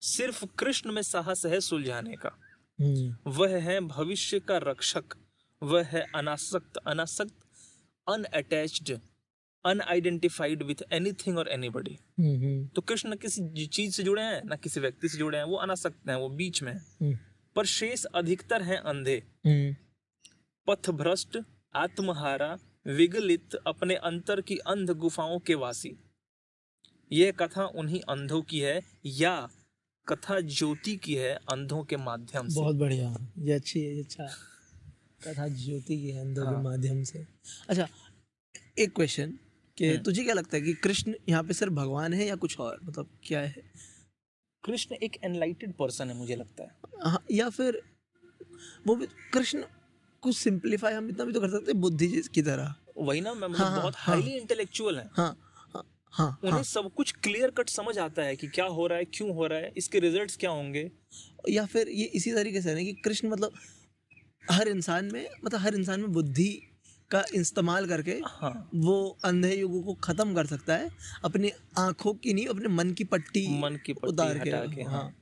सिर्फ़ कृष्ण में साहस है सुलझाने का। हम्म, वह है भविष्य का रक्षक। वह है अनासक्त अनासक्त अनअटैच्ड अनआइडेंटिफाइड विथ एनीथिंग और एनीबडी हम्म, हम्म, तो कृष्ण न किसी चीज़ से जुड़े हैं ना किसी व्यक्ति से जुड़े हैं वो अनासक्त हैं वो बीच में हैं। हम्म, पर शेष अधिकतर हैं अंधे। पथ भ्रष्ट आत्महारा विगलित अपने अंतर की अंध गुफाओं के वासी। यह कथा उन्हीं अंधों की है या कथा ज्योति की है अंधों के माध्यम से। बहुत बढ़िया। ये अच्छी है ये अच्छा। कथा ज्योति की है के हाँ। माध्यम से। अच्छा एक क्वेश्चन कि हम्म। तुझे क्या लगता है कि कृष्ण यहाँ पे सिर्फ़ भगवान है या कुछ और? मतलब क्या है? कृष्ण एक एनलाइटेड पर्सन है मुझे लगता है। हाँ, या फिर वो भी कृष्ण कुछ सिंपलीफाई हम इतना भी तो कर सकते हैं बुद्धि की तरह। वही ना मैं मतलब हाँ, बहुत हाँ। हाईली इंटेलेक्चुअल है। हाँ हाँ हाँ उन्हें हाँ। सब कुछ क्लियर कट समझ आता है कि क्या हो रहा है क्यों हो रहा है इसके रिजल्ट्स क्या होंगे। या फिर ये इसी तरीके से है ना कि कृष्ण मतलब हर इंसान में मतलब हर इंसान में बुद्धि का इस्तेमाल करके हाँ। वो अंधे युगों को खत्म कर सकता है अपनी आँखों की नहीं अपने मन की पट्टी मन की पट्टी उतार के। के हाँ। हाँ।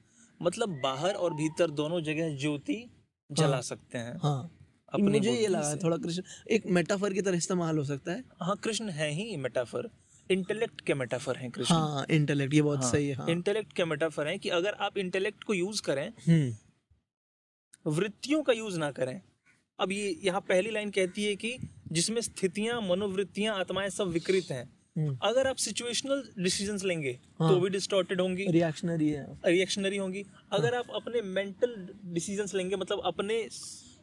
मतलब बाहर और भीतर दोनों जगह ज्योति जला हाँ। सकते हैं। हाँ। अपनी मुझे ये लगा। थोड़ा कृष्ण एक मेटाफर की तरह इस्तेमाल हो सकता है। हाँ कृष्ण है ही मेटाफर। इंटेलेक्ट के मेटाफर हैं कृष्ण। हाँ इंटेलेक्ट ये बहुत हाँ, सही है हाँ। इंटेलेक्ट के मेटाफर हैं कि अगर आप इंटेलेक्ट को यूज़ करें हम्म। वृत्तियों का यूज़ ना करें। अब ये यहाँ पहली लाइन कहती है कि जिसमें स्थितियाँ मनोवृत्तियाँ आत्माएँ सब विकृत हैं। हम्म, अगर आप सिचुएशनल डिसीजंस लेंगे हाँ। तो भी डिस्टॉर्टेड होंगी। रिएक्शनरी है। रिएक्शनरी होंगी। अगर हाँ, आप अपने मेंटल डिसीजंस लेंगे मतलब अपने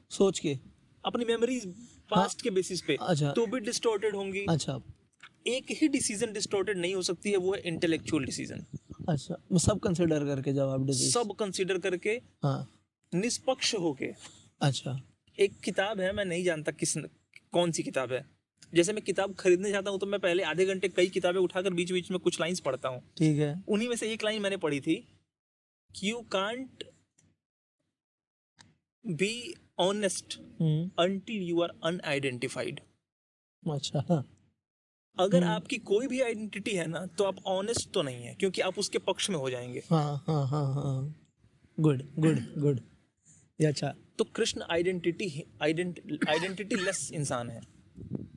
सोच के। अपनी मेमोरीज पास्ट हाँ, के बेसिस पे अच्छा। तो भी डिस्टॉर्टेड होंगी। अच्छा। एक ही डिसीज़न डिस्टॉर्टेड नहीं हो सकती है वो है इंटेलेक्चुअल डिसीज़न अच्छा। सब कंसिडर करके जब आप सब कंसीडर करके हाँ। निष्पक्ष होके। अच्छा। एक किताब है मैं नहीं जानता किस कौन सी किताब है। जैसे मैं किताब खरीदने जाता हूँ तो मैं पहले आधे घंटे कई किताबें उठाकर बीच बीच में कुछ लाइंस पढ़ता हूँ। ठीक है। उन्हीं में से एक लाइन मैंने पढ़ी थी कि you can't be honest until you are unidentified अच्छा। अगर हम्म। आपकी कोई भी आइडेंटिटी है ना तो आप ऑनेस्ट तो नहीं है क्योंकि आप उसके पक्ष में हो जाएँगे। हाँ हाँ हाँ हाँ। गुड गुड गुड अच्छा। तो कृष्ण आइडेंटिटी आइडेंटिटी लेस इंसान है।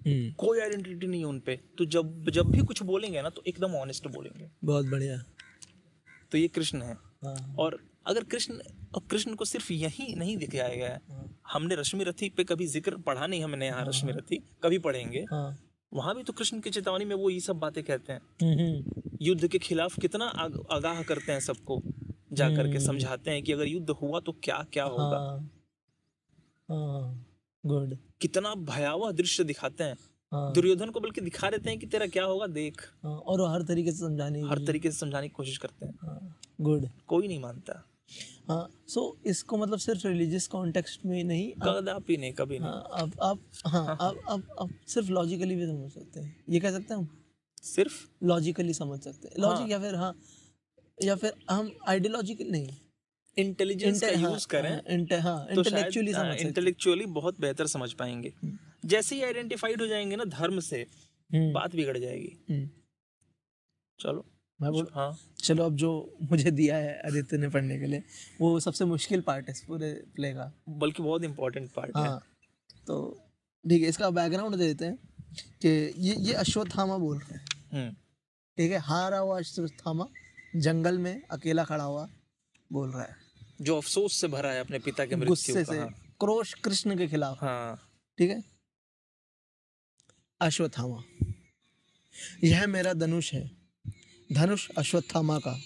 हम्म। कोई आइडेंटिटी नहीं है उनपे तो जब जब भी कुछ बोलेंगे ना तो एकदम ऑनेस्ट बोलेंगे। बहुत बढ़िया। तो ये कृष्ण है। हाँ। और अगर कृष्ण और कृष्ण को सिर्फ़ यही नहीं दिखाया गया है। हाँ। हमने रश्मि रथी पे कभी ज़िक्र पढ़ा नहीं हमने यहाँ रश्मि रथी कभी पढ़ेंगे। हाँ। वहाँ भी तो कृष्ण की चेतावनी में वो ये सब बातें कहते हैं। हम्म, हम्म, युद्ध के खिलाफ कितना आग, आगाह करते हैं सबको। जा करके हम्म। समझाते हैं कि अगर युद्ध हुआ तो क्या क्या होगा। हाँ। हाँ गुड कितना भयावह दृश्य दिखाते हैं। हाँ। दुर्योधन को बल्कि दिखा देते हैं कि तेरा क्या होगा देख। हाँ, और वो हर तरीके से समझाने हर तरीके से समझाने की कोशिश करते हैं। हाँ गुड कोई नहीं मानता। हाँ सो इसको मतलब सिर्फ़ रिलीजियस कॉन्टेक्स्ट में नहीं आप कदापि नहीं कभी नहीं। हाँ आप आप हाँ आप आप आप सिर्फ़ लॉजिकली भी समझ सकते हैं। ये कह सकते हैं हम? सिर्फ़? लॉजिकली समझ सकते हैं। लॉजिक हाँ। या फिर हाँ या फिर हम आइडियोलॉजिकल नहीं इंटेलिजेंस का हाँ, यूज़ करें हाँ, inte- हाँ तो इंटेलेक्चुअली इंटेलेक्चुअली बहुत बेहतर समझ पाएँगे। जैसे ही आइडेंटिफाइड हो जाएँगे ना धर्म से हम्म, बात बिगड़ जाएगी। हम्म। चलो। मैं बोल हाँ। चलो अब जो मुझे दिया है आदित्य ने पढ़ने के लिए वो सबसे मुश्किल पार्ट है इस पूरे प्ले का। बल्कि बहुत इंपॉर्टेंट पार्ट हाँ, है हाँ तो ठीक है इसका बैकग्राउंड दे देते हैं कि ये ये अश्वत्थामा बोल रहे हैं। हम्म, ठीक है हारा हुआ अश्वत्थामा। जंगल में अकेला खड़ा हुआ बोल रहा है। जो अफसोस से भरा है अपने पिता के गुस्से से हाँ, क्रोश कृष्ण के खिलाफ। हाँ। ठीक है? अश्वत्थामा। यह मेरा धनुष है। धनुष अश्वत्थामा का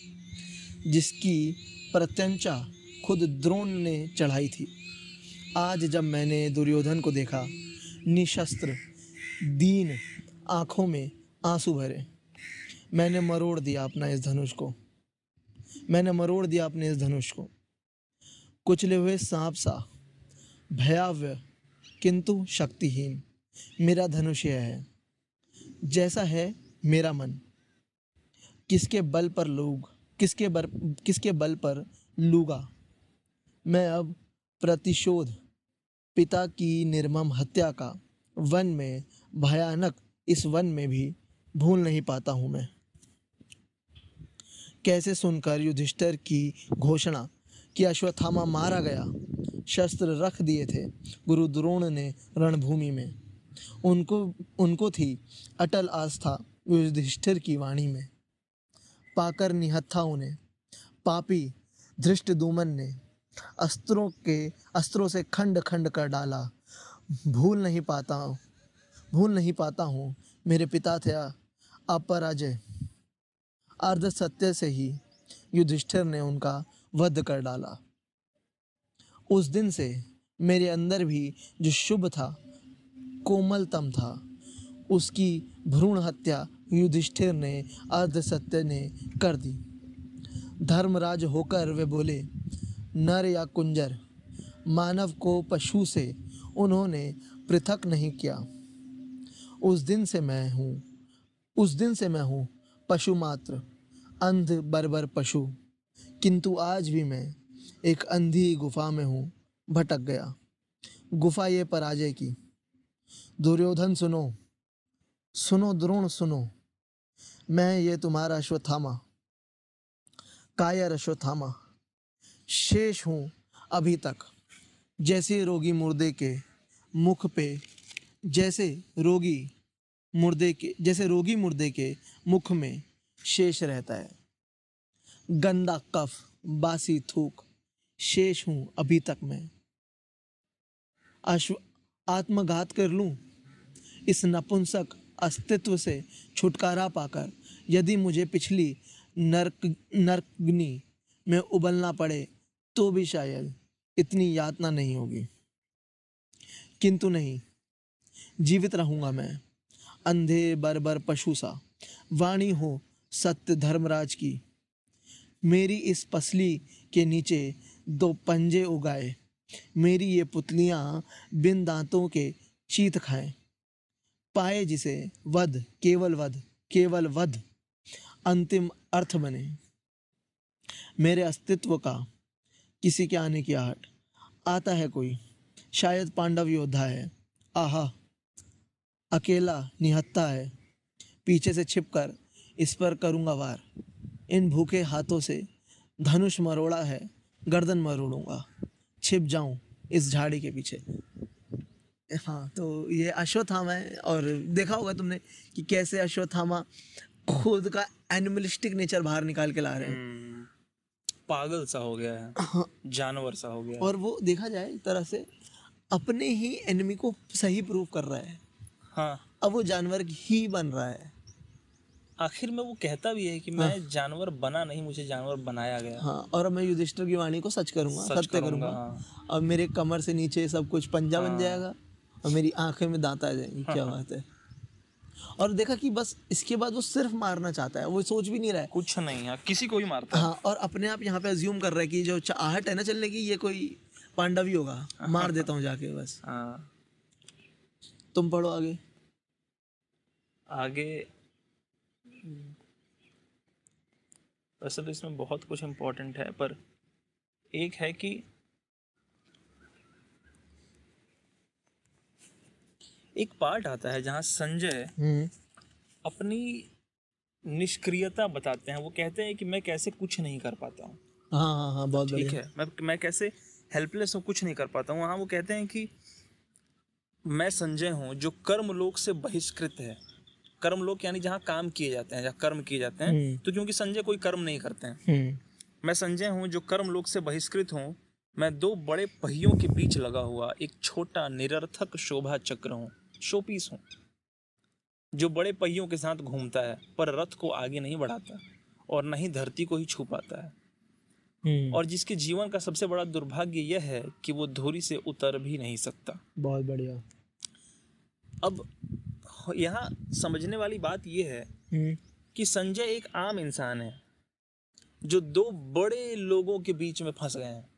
जिसकी प्रत्यंचा खुद द्रोण ने चढ़ाई थी। आज जब मैंने दुर्योधन को देखा निशस्त्र दीन आँखों में आँसू भरे। मैंने मरोड़ दिया अपना इस धनुष को। मैंने मरोड़ दिया अपने इस धनुष को। कुचले हुए सांप सा भयाव्य किंतु शक्तिहीन। मेरा धनुष यह है, जैसा है मेरा मन। किसके बल पर लोग, किसके बर, किसके बल पर लूगा? मैं अब प्रतिशोध, पिता की निर्मम हत्या का वन में, भयानक इस वन में भी भूल नहीं पाता हूँ मैं। कैसे सुनकर युधिष्ठिर की घोषणा कि अश्वत्थामा मारा गया, शस्त्र रख दिए थे गुरु द्रोण ने रणभूमि में। उनको उनको थी अटल आस्था युधिष्ठिर की वाणी में। पाकर निहत्था उन्हें, पापी धृष्ट दुमन ने अस्त्रों के, अस्त्रों से खंड खंड कर डाला। भूल नहीं पाता, भूल नहीं पाता हूँ, मेरे पिता थे अपराजय। अर्ध सत्य से ही युधिष्ठिर ने उनका वध कर डाला। उस दिन से मेरे अंदर भी जो शुभ था, कोमलतम था, उसकी भ्रूण हत्या युधिष्ठिर ने अर्ध सत्य ने कर दी। धर्मराज होकर वे बोले, नर या कुंजर, मानव को पशु से उन्होंने पृथक नहीं किया। उस दिन से मैं हूँ, उस दिन से मैं हूँ पशु मात्र, अंध बर्बर पशु। किंतु आज भी मैं एक अंधी गुफा में हूँ, भटक गया। गुफा ये पराजय की। दुर्योधन सुनो सुनो द्रोण सुनो, मैं ये तुम्हारा अश्वत्थामा, कायर अश्वत्थामा। शेष हूँ अभी तक, जैसे रोगी मुर्दे के मुख पे, जैसे रोगी मुर्दे के, जैसे रोगी मुर्दे के मुख में शेष रहता है। गंदा कफ, बासी थूक, शेष हूँ अभी तक मैं। अश्व आत्मघात कर लूँ? इस नपुंसक अस्तित्व से छुटकारा पाकर यदि मुझे पिछली नरक नरकग्नि में उबलना पड़े तो भी शायद इतनी यातना नहीं होगी। किंतु नहीं, जीवित रहूँगा मैं। अंधे बरबर पशु सा। वाणी हो सत्य धर्मराज की। मेरी इस पसली के नीचे दो पंजे उगाए। मेरी ये पुतलियाँ बिन दांतों के चीत खाएँ। पाए जिसे वध, केवल वध केवल वध, अंतिम अर्थ बने। मेरे अस्तित्व का किसी के आने की आहट। आता है कोई, शायद पांडव योद्धा है। आहा! अकेला निहत्ता है पीछे से छिपकर इस पर करूँगा वार। इन भूखे हाथों से धनुष मरोड़ा है गर्दन मरोड़ूँगा। छिप जाऊँ इस झाड़ी के पीछे। हाँ तो ये अश्वत्थामा है और देखा होगा तुमने कि कैसे अश्वत्थामा खुद का एनिमलिस्टिक नेचर बाहर निकाल के ला रहे हैं। हम्म, पागल सा हो गया है हाँ, जानवर सा हो गया और वो देखा जाए तरह से अपने ही एनिमी को सही प्रूव कर रहा है। हाँ। अब वो जानवर ही बन रहा है। आखिर में वो कहता भी है कि मैं हाँ। जानवर बना नहीं मुझे जानवर बनाया गया। हाँ और मैं युधिष्ठिर की वाणी को सच करूँगा सच सत्य करूँगा, हाँ। अब मेरे कमर से नीचे सब कुछ पंजा हाँ। बन जाएगा और मेरी आँखें में दांत आ जाएँगी क्या बात है। और देखा कि बस इसके बाद वो सिर्फ़ मारना चाहता है वो सोच भी नहीं रहा है। कुछ नहीं है किसी को भी मारता हाँ। और अपने आप यहाँ पे अज्यूम कर रहा है कि जो चाहट है ना चलने की ये कोई पांडव ही होगा। मार देता हूँ जाके बस। हाँ। तुम पढ़ो आगे। आगे वैसे तो इसमें बहुत कुछ इम्पोर्टेंट है पर एक है कि एक पार्ट आता है जहाँ संजय हम्म। अपनी निष्क्रियता बताते हैं। वो कहते हैं कि मैं कैसे कुछ नहीं कर पाता हूँ। हाँ हाँ हाँ बहुत ठीक है मैं मैं कैसे हेल्पलेस हूँ कुछ नहीं कर पाता हूँ। वहाँ वो कहते हैं कि मैं संजय हूँ जो कर्मलोक से बहिष्कृत है। कर्मलोक यानी जहाँ काम किए जाते हैं जहाँ कर्म किए जाते हैं हम्म। तो क्योंकि संजय कोई कर्म नहीं करते हैं। हम्म। मैं संजय हूँ जो कर्मलोक से बहिष्कृत हूँ मैं दो बड़े पहियों के बीच लगा हुआ एक छोटा निरर्थक शोभा चक्र हूँ शोपीस हूँ जो बड़े पहियों के साथ घूमता है पर रथ को आगे नहीं बढ़ाता और न ही धरती को ही छू पाता है। हम्म। और जिसके जीवन का सबसे बड़ा दुर्भाग्य यह है कि वो धुरी से उतर भी नहीं सकता। बहुत बढ़िया। अब यहाँ समझने वाली बात यह है हम्म। कि संजय एक आम इंसान है जो दो बड़े लोगों के बीच में फंस गए हैं।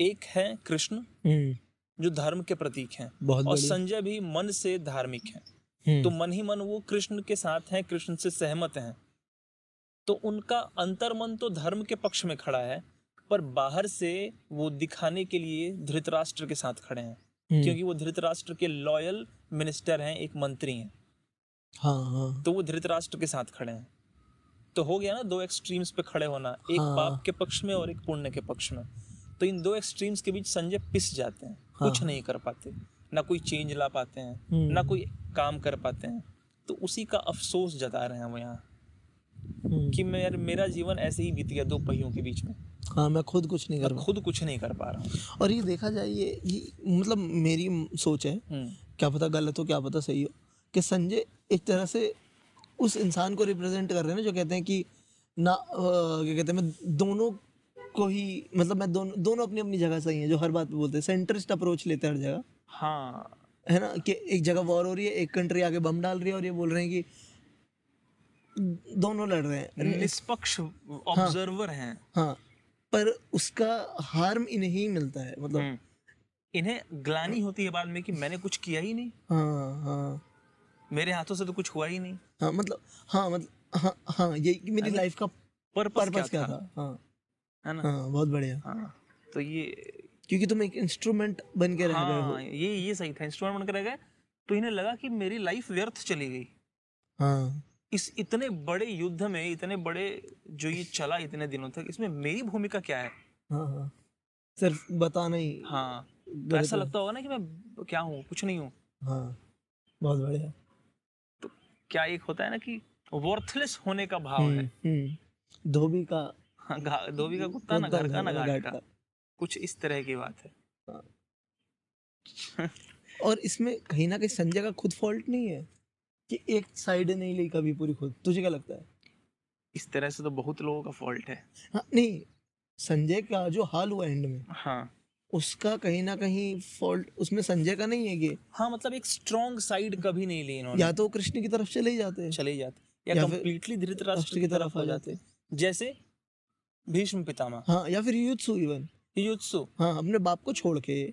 एक है कृष्ण हम्म। जो धर्म के प्रतीक हैं और संजय भी मन से धार्मिक हैं। हम्म, तो मन ही मन वो कृष्ण के साथ हैं कृष्ण से सहमत हैं। तो उनका अंतर्मन तो धर्म के पक्ष में खड़ा है पर बाहर से वो दिखाने के लिए धृतराष्ट्र के साथ खड़े हैं। क्योंकि वो धृतराष्ट्र के लॉयल मिनिस्टर हैं एक मंत्री हैं। हाँ हाँ। तो वो धृतराष्ट्र के साथ खड़े हैं। तो हो गया ना दो एक्सट्रीम्स पे खड़े होना एक हाँ। पाप के पक्ष में और एक पुण्य के पक्ष में। तो इन दो एक्सट्रीम्स के बीच संजय पिस जाते हैं हाँ। कुछ। नहीं कर पाते। ना कोई चेंज ला पाते हैं हम्म। ना कोई काम कर पाते हैं। तो उसी का अफसोस जता रहे हैं वो यहाँ। हम्म, कि मेर, मेरा जीवन ऐसे ही बीत गया दो पहियों के बीच में। हाँ मैं खुद कुछ नहीं कर खुद कुछ नहीं कर पा रहा हूँ। और ये देखा जाए ये, ये मतलब मेरी सोच है हम्म, क्या पता गलत हो क्या पता सही हो कि संजय एक तरह से उस इंसान को रिप्रेजेंट कर रहे हैं ना जो कहते हैं कि ना क्या कहते हैं मैं दोनों को ही मतलब मैं दोनों दोनों अपनी अपनी जगह सही है जो हर बात पे बोलते हैं। सेंटरिस्ट अप्रोच लेते हैं हर जगह। हाँ। है ना कि एक जगह वॉर हो रही है एक कंट्री आगे बम डाल रही है और ये बोल रहे हैं कि दोनों लड़ रहे हैं। निष्पक्ष ऑब्जर्वर हाँ, हैं। हाँ पर उसका हार्म इन्हें ही मिलता है मतलब हम्म, इन्हें ग्लानी होती है बाद में कि मैंने कुछ किया ही नहीं। हाँ हाँ। मेरे हाथों से तो कुछ हुआ ही नहीं। हाँ मतलब हाँ मतलब हाँ हाँ ये कि मेरी लाइफ का पर्पस पर्पस क्या था? हाँ। है ना? हाँ बहुत बढ़िया। हाँ तो ये क्योंकि तुम एक इंस्ट्रूमेंट बन के रह गए हो। हाँ ये ये सही था इंस्ट्रूमेंट बनकर रह गए। तो इन्हें लगा कि मेरी लाइफ व्यर्थ चली गई। हाँ। इस इतने बड़े युद्ध में इतने बड़े जो ये चला इतने दिनों तक इसमें मेरी भूमिका क्या है? हाँ हाँ। सिर्फ़ बताना ही। हाँ। ऐसा लगता होगा ना कि मैं क्या हूँ? कुछ नहीं हूँ। हाँ बहुत बढ़िया। तो क्या एक होता है ना कि वर्थलेस होने का भाव हम्म, है। हम्म। धोबी का हाँ, धोबी का कुत्ता ना घर का ना घाट का। का कुछ इस तरह की बात है। हाँ। और इसमें कहीं ना कहीं संजय का खुद फॉल्ट नहीं है कि एक साइड नहीं ली कभी पूरी खुद। तुझे क्या लगता है? इस तरह से तो बहुत लोगों का फॉल्ट है। हाँ नहीं संजय का जो हाल हुआ एंड में हाँ। उसका कहीं ना कहीं फॉल्ट उसमें संजय का नहीं है कि हाँ मतलब एक स्ट्रॉन्ग साइड कभी नहीं ली इन्होंने। या तो कृष्ण की तरफ़ चले जाते। हैं चले जाते या, या फिर कंप्लीटली धृतराष्ट्र की तरफ़ आ जाते। जैसे भीष्म पितामह। हाँ या फिर युत्सु इवन युत्सु हाँ अपने बाप को छोड़ के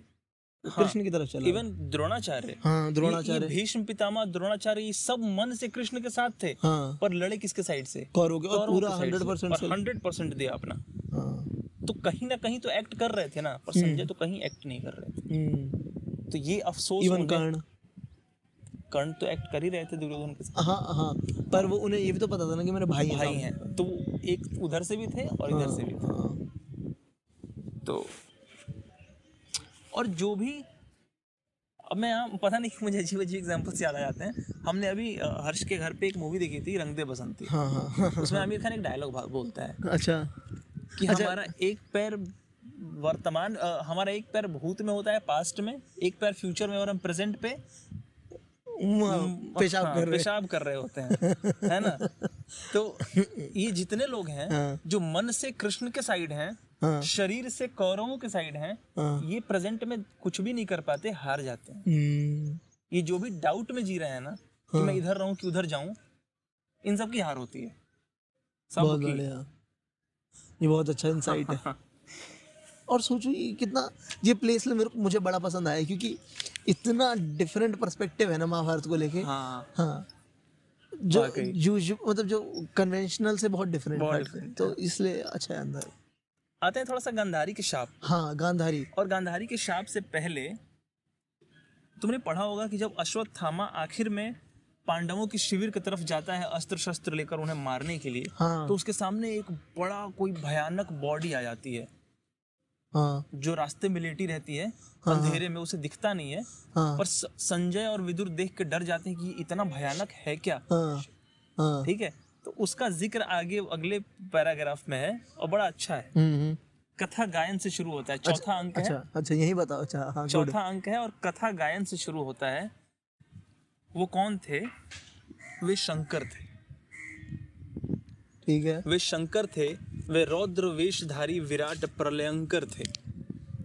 हाँ, कृष्ण की तरफ़ चला। इवन द्रोणाचार्य। हाँ ये- ये द्रोणाचार्य भीष्म पितामह द्रोणाचार्य ये सब मन से कृष्ण के साथ थे। हाँ। पर लड़े किसके साइड से? कौरव के और पूरा हंड्रेड परसेंट हंड्रेड परसेंट दिया अपना। हाँ। तो कहीं ना कहीं तो एक्ट कर रहे थे ना पर संजय तो कहीं एक्ट नहीं कर रहे थे। हम्म, तो ये अफसोस इवन कर्ण। कर्ण तो एक्ट कर ही रहे थे दुर्योधन के साथ। हाँ हाँ। पर वो उन्हें ये भी तो पता था ना कि मेरे भाई भाई हैं। तो एक उधर से भी थे और इधर से भी थे। हाँ, तो और जो भी अब मैं यहाँ पता नहीं मुझे अजीब अजीब एग्जाम्पल्स याद आ जाते हैं। हमने अभी हर्ष के घर पे एक मूवी देखी थी रंग दे बसंती। हाँ हाँ। हाँ उसमें आमिर खान एक डायलॉग बोलता है। अच्छा। कि अच्छा। हमारा एक पैर वर्तमान हमारा एक पैर भूत में होता है पास्ट में एक पैर फ्यूचर में और हम प्रेजेंट पे पेशाब हाँ, कर रहे पेशाब कर रहे होते हैं है ना? तो ये जितने लोग हैं हाँ। जो मन से कृष्ण के साइड हैं हाँ। शरीर से कौरवों के साइड हैं हाँ। ये प्रेजेंट में कुछ भी नहीं कर पाते हार जाते हैं। हम्म, ये जो भी डाउट में जी रहे हैं ना कि हाँ। मैं इधर रहूँ कि उधर जाऊँ इन सब की हार होती है। बढ़िया। ये बहुत अच्छा इंसाइट है। और सोचो ये कितना ये प्लेस मेरे को मुझे बड़ा पसंद आया क्योंकि इतना डिफरेंट पर्सपेक्टिव है ना महाभारत को लेके। हाँ। हाँ। जो। यूजु मतलब जो कन्वेंशनल से बहुत डिफरेंट है। तो इसलिए अच्छा है अंदर। आते हैं थोड़ा सा गांधारी के शाप हाँ गांधारी। और गांधारी के शाप से पहले तुमने पढ़ा होगा कि जब अश्वत्थामा आखिर में पांडवों की शिविर की तरफ़ जाता है अस्त्र शस्त्र लेकर उन्हें मारने के लिए हाँ। तो उसके सामने एक बड़ा कोई भयानक बॉडी आ जाती है। हाँ। जो रास्ते में लेटी रहती है हाँ, अंधेरे में उसे दिखता नहीं है हाँ। पर संजय और विदुर देख के डर जाते हैं कि इतना भयानक है क्या? हाँ हाँ। ठीक है? तो उसका ज़िक्र आगे अगले पैराग्राफ में है और बड़ा अच्छा है। हम्म, हम्म, कथा गायन से शुरू होता है चौथा अंक है। अच्छा अच्छा यही बताओ अच्छा हाँ चौथा अंक है और कथा गायन से शुरू होता है। वो कौन थे? वे शंकर थे। ठीक है। वे शंकर थे वे रौद्र वेशधारी विराट प्रलयंकर थे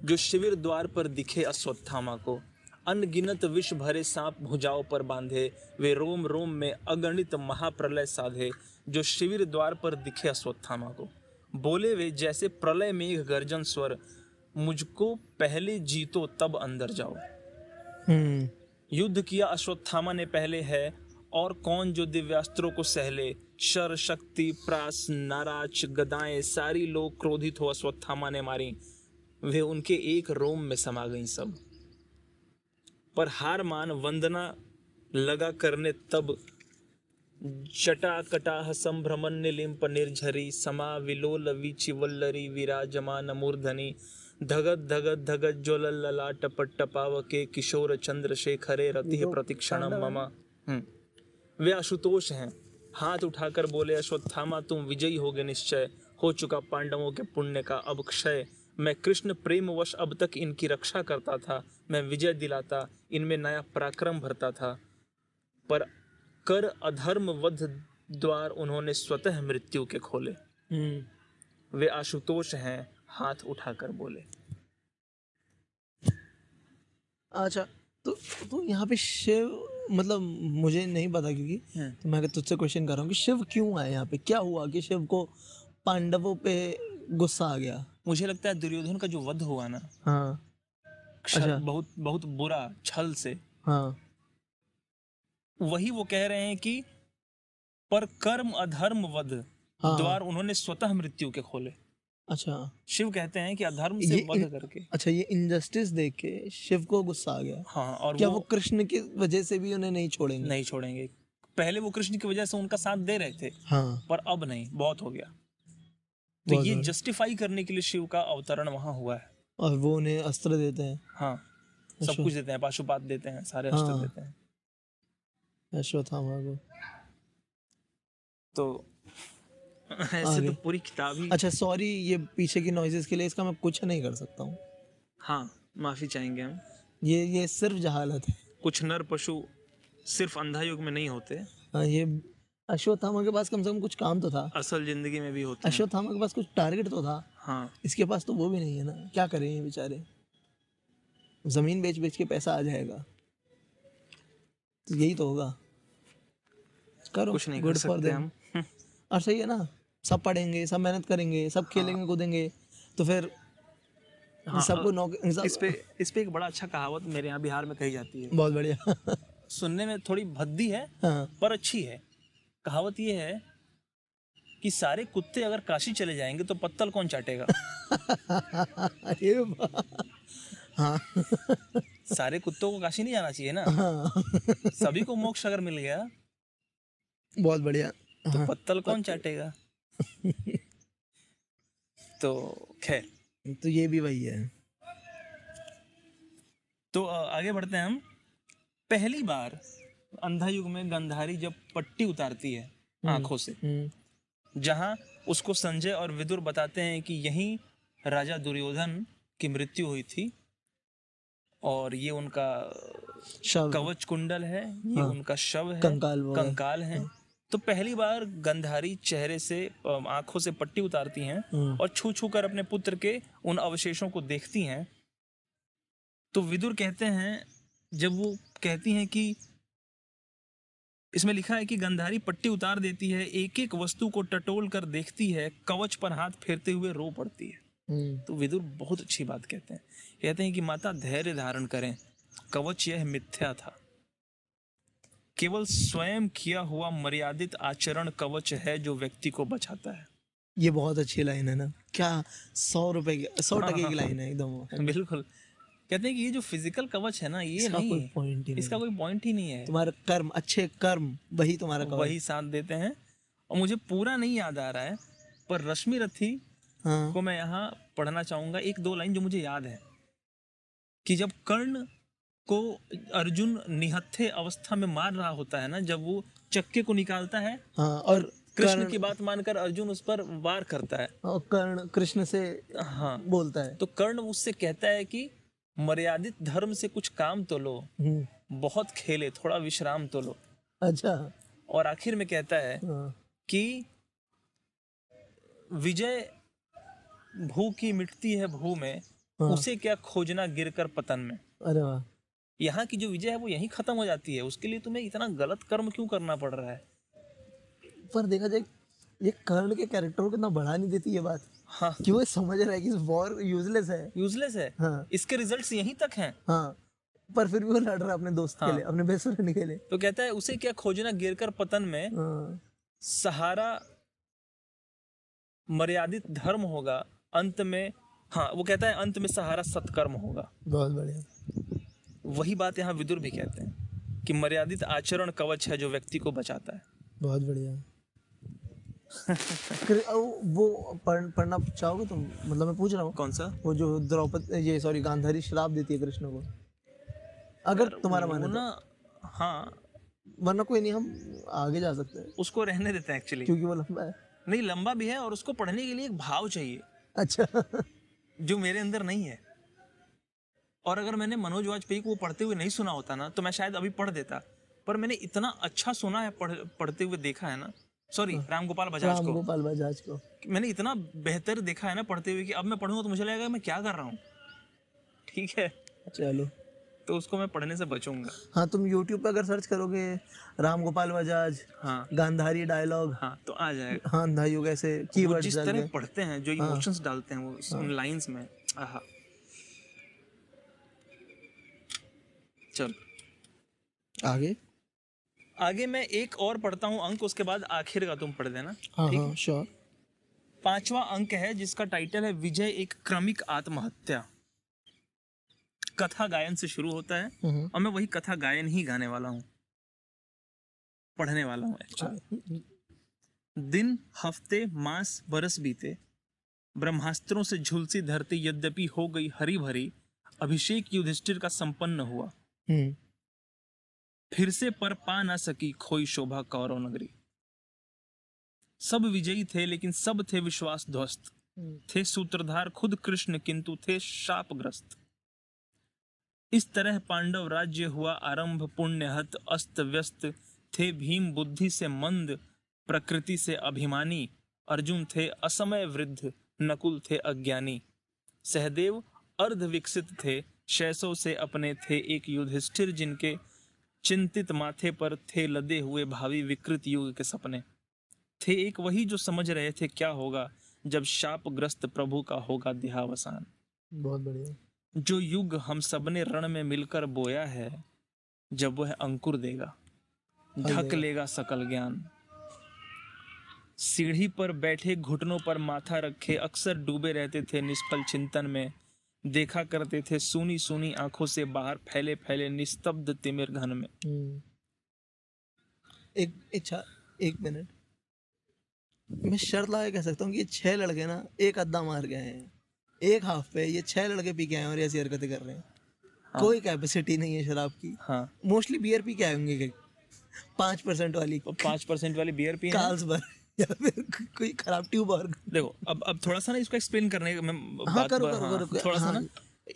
जो शिविर द्वार पर दिखे अश्वत्थामा को। अनगिनत विष भरे सांप भुजाओं पर बांधे वे रोम रोम में अगणित महाप्रलय साधे जो शिविर द्वार पर दिखे अश्वत्थामा को। बोले वे जैसे प्रलय मेघ गर्जन स्वर मुझको पहले जीतो तब अंदर जाओ। हम्म। युद्ध किया अश्वत्थामा ने पहले है, और कौन जो दिव्यास्त्रों को सहले? शर, शक्ति, प्रास, नाराज़, गदाएँ, सारी लोग क्रोधित हो अश्वत्थामा ने मारी। वे उनके एक रोम में समा गई सब। पर हार मान वंदना लगा करने तब जटा कटाह संभ्रमण्य लिंप निर्झरी, समा विलोल विचिवल्लरी विराजमान मूर्धनि। धगत धगत धगत ज्वल ललाट पट्टपावके किशोर चंद्रशेखरे रति प्रतिक्षण मम। हम्म। वे आशुतोष हैं। हाथ उठाकर बोले अश्वत्थामा तुम विजयी होगे निश्चय। हो चुका पांडवों के पुण्य का अब क्षय। मैं कृष्ण प्रेमवश अब तक इनकी रक्षा करता था। मैं विजय दिलाता इनमें नया पराक्रम भरता था। पर कर अधर्म वध द्वार उन्होंने स्वतः मृत्यु के खोले। हम्म। वे आशुतोष हैं। हाथ उठाकर बोले अच्छा तो तो यहाँ पे शिव मतलब मुझे नहीं पता क्योंकि तो मैं तुझसे क्वेश्चन कर रहा हूँ कि शिव क्यों आए यहाँ पे? क्या हुआ कि शिव को पांडवों पे गुस्सा आ गया? मुझे लगता है दुर्योधन का जो वध हुआ ना हाँ। अच्छा। बहुत बहुत बुरा छल से हाँ। वही वो कह रहे हैं कि पर कर्म अधर्म वध हाँ। द्वार उन्होंने स्वतः मृत्यु के खोले। अच्छा। शिव कहते हैं कि अधर्म से वध करके। अच्छा ये इनजस्टिस देख के शिव को गुस्सा आ गया। हाँ और क्या वो, वो कृष्ण की वजह से भी उन्हें नहीं छोड़ेंगे? नहीं छोड़ेंगे। पहले वो कृष्ण की वजह से उनका साथ दे रहे थे हाँ। पर अब नहीं बहुत हो गया। तो ये जस्टिफाई करने के लिए शिव का अवतरण वहाँ हुआ है। और वो उन्हें अस्त्र देते हैं। हाँ सब अच्छा। कुछ देते हैं पाशुपात देते हैं सारे अस्त्र हाँ। देते हैं। अश्वत्थामा को। तो ऐसे तो पूरी किताब ही अच्छा सॉरी ये पीछे की नॉइजेस के लिए इसका मैं कुछ नहीं कर सकता हूँ। हाँ माफ़ी चाहेंगे हम। ये ये सिर्फ़ जहालत है। कुछ नर पशु सिर्फ़ अंधा युग में नहीं होते। हाँ ये अश्वत्थामा के पास कम से कम कुछ काम तो था। असल ज़िंदगी में भी होता अश्वत्थामा के पास कुछ टारगेट तो था। हाँ। इसके पास तो वो भी नहीं है ना। क्या करें ये बेचारे? ज़मीन बेच बेच के पैसा आ जाएगा। तो यही तो होगा। करो कुछ नहीं गुड फॉर देम हम। और सही है ना? सब पढ़ेंगे सब मेहनत करेंगे सब खेलेंगे कूदेंगे तो फिर हाँ, सबको नौकरी सब इस पे इस पे एक बड़ा अच्छा कहावत मेरे यहाँ बिहार में कही जाती है। बहुत बढ़िया। सुनने में थोड़ी भद्दी है हाँ। पर अच्छी है। कहावत ये है कि सारे कुत्ते अगर काशी चले जाएँगे तो पत्तल कौन चाटेगा? अरे हाँ। सारे कुत्तों को काशी नहीं जाना चाहिए ना। हाँ। सभी को मोक्ष अगर मिल गया बहुत बढ़िया। तो हाँ। पत्तल कौन चाटेगा? तो खैर। तो ये भी वही है। तो आगे बढ़ते हैं हम। पहली बार अंधा युग में गंधारी जब पट्टी उतारती है आँखों से हम्म, जहाँ उसको संजय और विदुर बताते हैं कि यहीं राजा दुर्योधन की मृत्यु हुई थी और ये उनका कवच कुंडल है ये हाँ। उनका शव है कंकाल वो है। कंकाल है। तो पहली बार गंधारी चेहरे से आँखों से पट्टी उतारती हैं हम्म, और छू छू कर अपने पुत्र के उन अवशेषों को देखती हैं। तो विदुर कहते हैं जब वो कहती हैं कि इसमें लिखा है कि गंधारी पट्टी उतार देती है एक एक वस्तु को टटोल कर देखती है कवच पर हाथ फेरते हुए रो पड़ती है। हम्म, तो विदुर बहुत अच्छी बात कहते हैं। कहते हैं कि माता धैर्य धारण करें। कवच यह मिथ्या था। केवल स्वयं किया हुआ मर्यादित आचरण कवच है जो व्यक्ति को बचाता है। ये बहुत अच्छी लाइन है ना। क्या सौ रुपए की सौ हाँ, टके की लाइन है एकदम। बिल्कुल। कहते हैं कि ये जो फ़िज़िकल कवच है ना ये इसका नहीं कोई है। पॉइंट ही इसका कोई पॉइंट ही नहीं है। तुम्हारे कर्म अच्छे कर्म वही तुम्हारा कवच। वही साथ देते हैं। और मुझे पूरा नहीं याद आ रहा है पर रश्मि रथी हाँ। को मैं यहाँ पढ़ना चाहूँगा। एक दो लाइन जो मुझे याद है कि जब कर्ण को अर्जुन निहत्थे अवस्था में मार रहा होता है ना जब वो चक्के को निकालता है हाँ और कृष्ण की बात मानकर अर्जुन उस पर वार करता है। और कर्ण कृष्ण से हाँ। बोलता है। तो कर्ण उससे कहता है कि मर्यादित धर्म से कुछ काम तो लो हम्म, बहुत खेले थोड़ा विश्राम तो लो। अच्छा। और आखिर में कहता है हाँ। कि विजय भू की मिटती है भू में हाँ। उसे क्या खोजना गिरकर पतन में? अरे वाह। यहाँ की जो विजय है वो यहीं खत्म हो जाती है। उसके लिए तुम्हें इतना गलत कर्म क्यों करना पड़ रहा है? पर देखा जाए ये कर्ण के कैरेक्टर को कितना बढ़ा नहीं देती ये बात। हाँ। कि वो समझ रहा है कि वॉर यूजलेस है। यूजलेस है? हाँ। इसके रिजल्ट्स यहीं तक हैं? हाँ। पर फिर भी वो लड़ रहा है अपने दोस्त हाँ। के। लिए अपने बेस्ट फ्रेंड के लिए। तो कहता है उसे क्या खोजना गिरकर पतन में हाँ। सहारा मर्यादित धर्म होगा? अंत में हाँ वो कहता है अंत में सहारा सत्कर्म होगा। बहुत बढ़िया। वही बात यहाँ विदुर भी कहते हैं कि मर्यादित आचरण कवच है जो व्यक्ति को बचाता है। बहुत बढ़िया। वो- वो पढ़, पढ़ना चाहोगे तुम? मतलब मैं पूछ रहा हूँ। कौन सा? वो जो द्रौपदी ये सॉरी गांधारी श्राप देती है कृष्ण को। अगर तुम्हारा मन ना हाँ। तो। वरना कोई नहीं हम आगे जा सकते हैं। उसको रहने देते हैं एक्चुअली क्योंकि वो लंबा है। नहीं लंबा भी है और उसको पढ़ने के लिए एक भाव चाहिए। अच्छा। जो मेरे अंदर नहीं है। और अगर मैंने मनोज वाजपेयी को पढ़ते हुए नहीं सुना होता ना तो मैं शायद अभी पढ़ देता। पर मैंने इतना अच्छा सुना है पढ़, पढ़ते हुए देखा है ना। सॉरी राम गोपाल बजाज को। गोपाल बजाज को। मैंने इतना बेहतर देखा है ना पढ़ते हुए कि अब मैं पढ़ूँगा तो मुझे लगेगा मैं क्या कर रहा हूँ। ठीक है? चलो। तो उसको मैं पढ़ने से बचूँगा। हाँ तुम यूट्यूब पे अगर सर्च करोगे राम गोपाल बजाज हाँ। गांधारी डायलॉग हाँ तो आ जाएगा। हाँ युग ऐसे जिस तरह पढ़ते हैं जो इमोशंस हाँ, डालते हैं वो उस- उन लाइंस में। आहा। चल। आगे? आगे मैं एक और पढ़ता हूँ अंक उसके बाद आखिर का तुम पढ़ देना हाँ हाँ श्योर पांचवा अंक है जिसका टाइटल है विजय एक क्रमिक आत्महत्या। कथा गायन से शुरू होता है हम्म, और मैं वही कथा गायन ही गाने वाला हूँ। पढ़ने वाला हूँ एक्चुअली दिन हफ़्ते मास बरस बीते। ब्रह्मास्त्रों से झुलसी धरती यद्यपि हो गई हरी भरी अभिषेक युधिष्ठिर का संपन्न हुआ। हम्म, फिर से पर पा ना सकी खोई शोभा कौरव नगरी। सब विजयी थे लेकिन सब थे विश्वास ध्वस्त। हम्म, थे सूत्रधार खुद कृष्ण किंतु थे शापग्रस्त। इस तरह पांडव राज्य हुआ आरंभ पुण्यहत अस्त व्यस्त। थे भीम बुद्धि से मंद प्रकृति से अभिमानी। अर्जुन थे असमय वृद्ध नकुल थे अज्ञानी। सहदेव अर्ध विकसित थे शैसव से अपने थे एक युधिष्ठिर जिनके चिंतित माथे पर थे लदे हुए भावी विकृत युग के सपने। थे एक वही जो समझ रहे थे क्या होगा जब शापग्रस्त प्रभु का होगा देहावसान। बहुत बढ़िया। जो युग हम सबने रण में मिलकर बोया है जब वह अंकुर देगा ढक लेगा सकल ज्ञान। सीढ़ी पर बैठे घुटनों पर माथा रखे अक्सर डूबे रहते थे निष्फल चिंतन में देखा करते थे सुनी सुनी आँखों से बाहर फैले फैले निस्तब्ध तिमिर घन में। हम्म। एक अच्छा एक मिनट। मैं शर्त लगा कह सकता हूँ कि ये छह लड़के ना एक अद्दा मार गए हैं। एक हाफ़ पे ये छह लड़के पी के आए और ऐसी हरकतें कर रहे हैं। हाँ। कोई कैपेसिटी नहीं है शराब की। हाँ। मोस्टली बियर पी के आए होंगे पाँच परसेंट वाली। पाँच परसेंट वाली बियर पी काल्स भर। या फिर कोई खराब ट्यूब और देखो अब अब थोड़ा सा ना इसको एक्सप्लेन करने का मैं हाँ, बात करो, हाँ, करो, करो, करो, थोड़ा सा हाँ। ना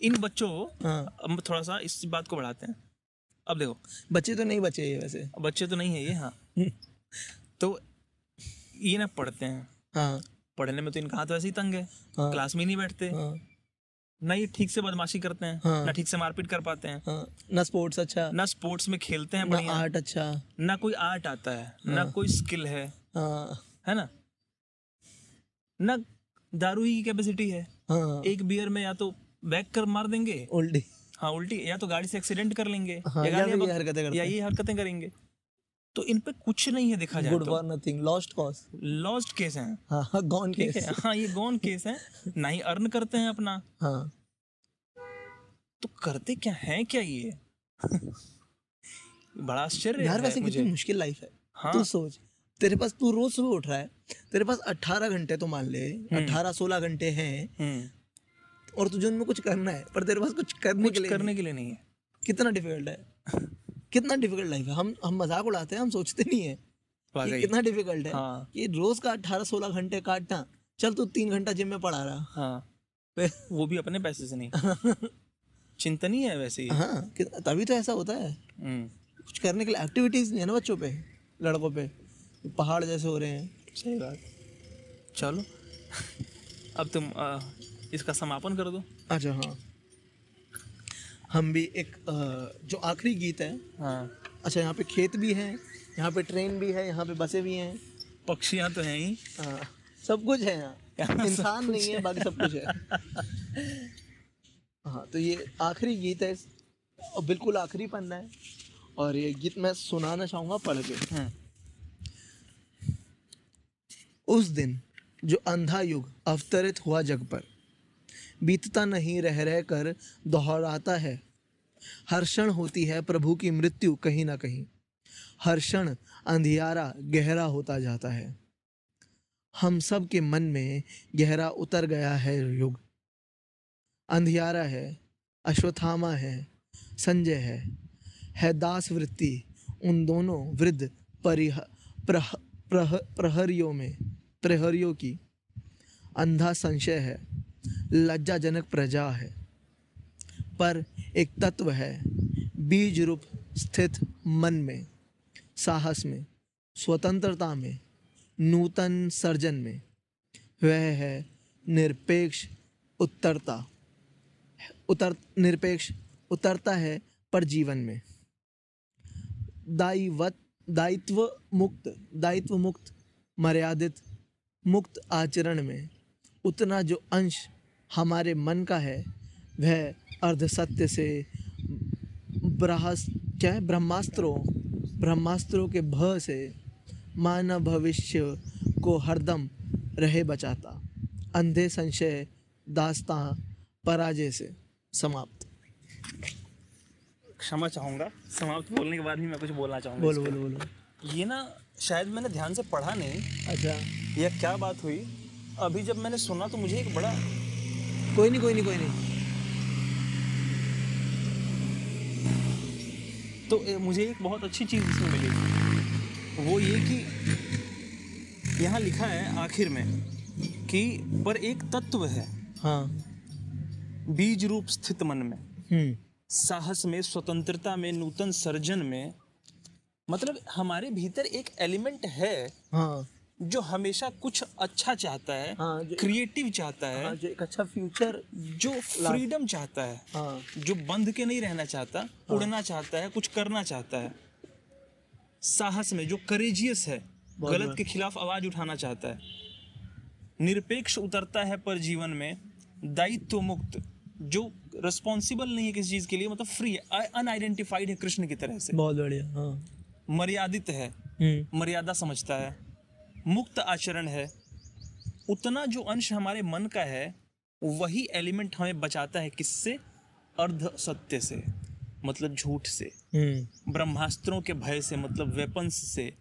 इन बच्चों को हाँ। अब थोड़ा सा इस बात को बढ़ाते हैं। अब देखो। बच्चे तो नहीं बचे ये वैसे। बच्चे तो नहीं है ये हाँ। तो ये ना पढ़ते हैं। हाँ। पढ़ने में तो इनका हाथ वैसे ही तंग है। हाँ। क्लास में नहीं बैठते। हाँ। ना ये ठीक से बदमाशी करते हैं हाँ। ना ठीक से मारपीट कर पाते हैं। हाँ। ना स्पोर्ट्स अच्छा। ना स्पोर्ट्स में खेलते हैं ना आर्ट अच्छा। ना कोई आर्ट आता है ना हाँ। कोई स्किल है। हाँ। है ना? ना दारू ही की कैपेसिटी है। हाँ। एक बियर में या तो बैक कर मार देंगे। उल्टी। हाँ उल्टी। या तो गाड़ी से एक्सीडेंट कर लेंगे। हाँ, या गालियाँ फिर ये हरकतें करते या ये हरकतें करेंगे। तो इन पे कुछ नहीं है देखा जाए गुड तो। For nothing lost cause lost case हैं। हाँ गॉन केस है। हाँ ये गॉन केस है। ना ही अर्न करते हैं अपना। हाँ। तो करते क्या है क्या ये? बड़ा आश्चर्य यार वैसे कितनी मुश्किल लाइफ है। हाँ। तू सोच। तेरे पास तू रोज सुबह उठ रहा है तेरे पास 18 घंटे तो मान ले 18 16 घंटे हैं। हम्म, और तुझे उनमें कुछ करना है पर तेरे पास कुछ करने के लिए करने के लिए नहीं है। कितना डिफ़िकल्ट है? कितना डिफ़िकल्ट लाइफ है? हम हम मज़ाक उड़ाते हैं हम सोचते नहीं है कि कितना डिफ़िकल्ट है हाँ। कि रोज का 18 16 घंटे काटना। चल तू तीन घंटा जिम में पढ़ा रहा। हाँ। वो भी अपने पैसे से नहीं। चिंतन ही है वैसे ही। हाँ तभी तो ऐसा होता है। हम्म, कुछ करने के लिए एक्टिविटीज़ नहीं है ना बच्चों पे लड़कों पे। पहाड़ जैसे हो रहे हैं। सही बात। चलो। अब तुम आ, इसका समापन कर दो। अच्छा हाँ। हम भी एक अ, जो आखिरी गीत है। हाँ। अच्छा यहाँ पे खेत भी है यहाँ पे ट्रेन भी है यहाँ पे बसें भी हैं। पक्षियाँ तो हैं ही। हाँ सब कुछ है यहाँ। इंसान नहीं है बाकी सब कुछ है। हाँ तो ये आखिरी गीत है और बिल्कुल आखिरी पन्ना है और ये गीत मैं सुनाना चाहूँगा पढ़ के। हम्म, उस दिन जो अंधा युग अवतरित हुआ जग पर बीतता नहीं रह रह कर दोहराता है। हर क्षण होती है प्रभु की मृत्यु कहीं ना कहीं। हर क्षण अंधियारा गहरा होता जाता है। हम सब के मन में गहरा उतर गया है युग। अंधियारा है अश्वत्थामा है संजय है। है दास वृत्ति उन दोनों वृद्ध परिह प्रह, प्रह, प्रहरियों में। प्रहरियों की। अंधा संशय है, लज्जाजनक प्रजा है, पर एक तत्व है बीज रूप स्थित मन में, साहस में, स्वतंत्रता में, नूतन सर्जन में। वह है निरपेक्ष उत्तरता। उतर, निरपेक्ष उतरता है पर जीवन में। दायिवत, दायित्व मुक्त दायित्व मुक्त, मर्यादित मुक्त आचरण में उतना जो अंश हमारे मन का है वह अर्ध सत्य से ब्रहस क्या है? ब्रह्मास्त्रों ब्रह्मास्त्रों के भय से मानव भविष्य को हरदम रहे बचाता। अंधे संशय दास्तां पराजय से समाप्त। क्षमा चाहूँगा। समाप्त बोलने के बाद भी मैं कुछ बोलना चाहूँगा बोलो बोलो बोलो। ये ना शायद मैंने ध्यान से पढ़ा नहीं। अच्छा। या क्या बात हुई? अभी जब मैंने सुना तो मुझे एक बड़ा कोई नहीं कोई नहीं कोई नहीं। तो मुझे एक बहुत अच्छी चीज़ इसमें मिली। वो ये कि यहाँ लिखा है आखिर में कि पर एक तत्व है। हाँ। बीज रूप स्थित मन में। हम्म। साहस में स्वतंत्रता में नूतन सर्जन में। मतलब हमारे भीतर एक एलिमेंट है। हाँ। जो हमेशा कुछ अच्छा चाहता है हाँ क्रिएटिव चाहता है हाँ जो एक अच्छा फ्यूचर जो फ्रीडम चाहता है हाँ। जो बंध के नहीं रहना चाहता हाँ, उड़ना चाहता है कुछ करना चाहता है साहस में जो करेजियस है गलत के खिलाफ आवाज़ उठाना चाहता है। निरपेक्ष उतरता है पर जीवन में दायित्व मुक्त जो रिस्पॉन्सिबल नहीं है किसी चीज़ के लिए मतलब फ्री है अनआइडेंटिफाइड है कृष्ण की तरह से। बहुत बढ़िया हाँ। मर्यादित है हम्म। मर्यादा समझता है मुक्त आचरण है उतना जो अंश हमारे मन का है वही एलिमेंट हमें बचाता है किससे? अर्ध सत्य से मतलब झूठ से हम्म। ब्रह्मास्त्रों के भय से मतलब वेपन्स से।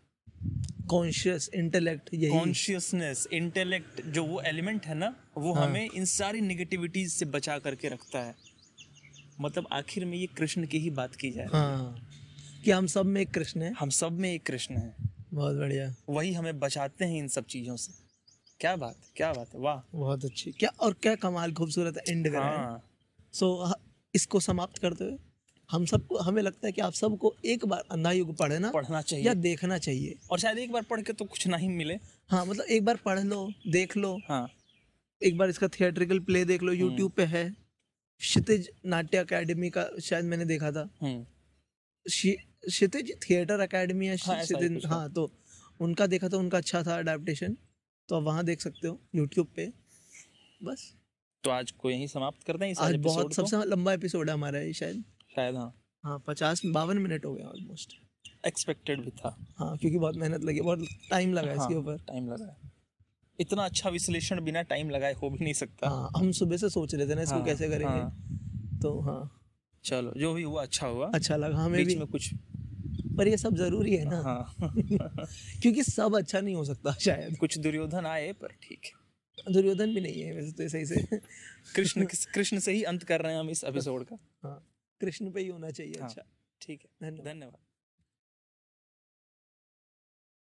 कॉन्शियस इंटेलेक्ट यही। कॉन्शियसनेस इंटेलेक्ट जो वो एलिमेंट है ना वो हाँ। हमें इन सारी निगेटिविटीज से बचा करके रखता है। मतलब आखिर में ये कृष्ण की ही बात की जाए। हाँ। कि हम सब में एक कृष्ण है। हम सब में एक कृष्ण है। बहुत बढ़िया। वही हमें बचाते हैं इन सब चीज़ों से। क्या बात है क्या बात है वाह। बहुत अच्छी। क्या और क्या कमाल खूबसूरत एंड करा। है। सो इसको समाप्त करते हुए हम सबको हमें लगता है कि आप सबको एक बार अंधा युग पढ़ना पढ़ना या देखना चाहिए। और शायद एक बार पढ़ के तो कुछ नहीं मिले। हाँ मतलब एक बार पढ़ लो देख लो। हाँ। एक बार इसका थिएट्रिकल प्ले देख लो यूट्यूब पे है। क्षितिज नाट्य अकेडमी का शायद मैंने देखा था। हम्म। क्षितिज थिएटर अकेडमी है हाँ, क्षितिज हाँ। तो उनका देखा था उनका अच्छा था अडेप्टेशन तो आप वहाँ देख सकते हो यूट्यूब पे। बस। तो आज को यहीं समाप्त करते हैं इस आज बहुत सबसे लंबा एपिसोड है हमारा ये शायद। शायद हाँ। हाँ पचास बावन मिनट हो गया ऑलमोस्ट एक्सपेक्टेड भी था। हाँ क्योंकि बहुत मेहनत लगी बहुत टाइम लगा हाँ, इसके ऊपर। टाइम लगा है। इतना अच्छा विश्लेषण बिना टाइम लगाए हो भी नहीं सकता। हाँ हम सुबह से सोच रहे थे ना इसको हाँ, कैसे करेंगे। हाँ। तो हाँ। चलो जो भी हुआ अच्छा हुआ। अच्छा लगा हमें बीच भी। में कुछ पर ये सब ज़रूरी है ना। हाँ। क्योंकि सब अच्छा नहीं हो सकता शायद। कुछ दुर्योधन आए पर ठीक है। दुर्योधन भी नहीं है वैसे तो सही से। कृष्ण कृष्ण से ही अंत कर रहे हैं हम इस एपिसोड का। हाँ कृष्ण पे ही होना चाहिए हाँ। अच्छा। ठीक है। धन्यवाद। धन्यवाद।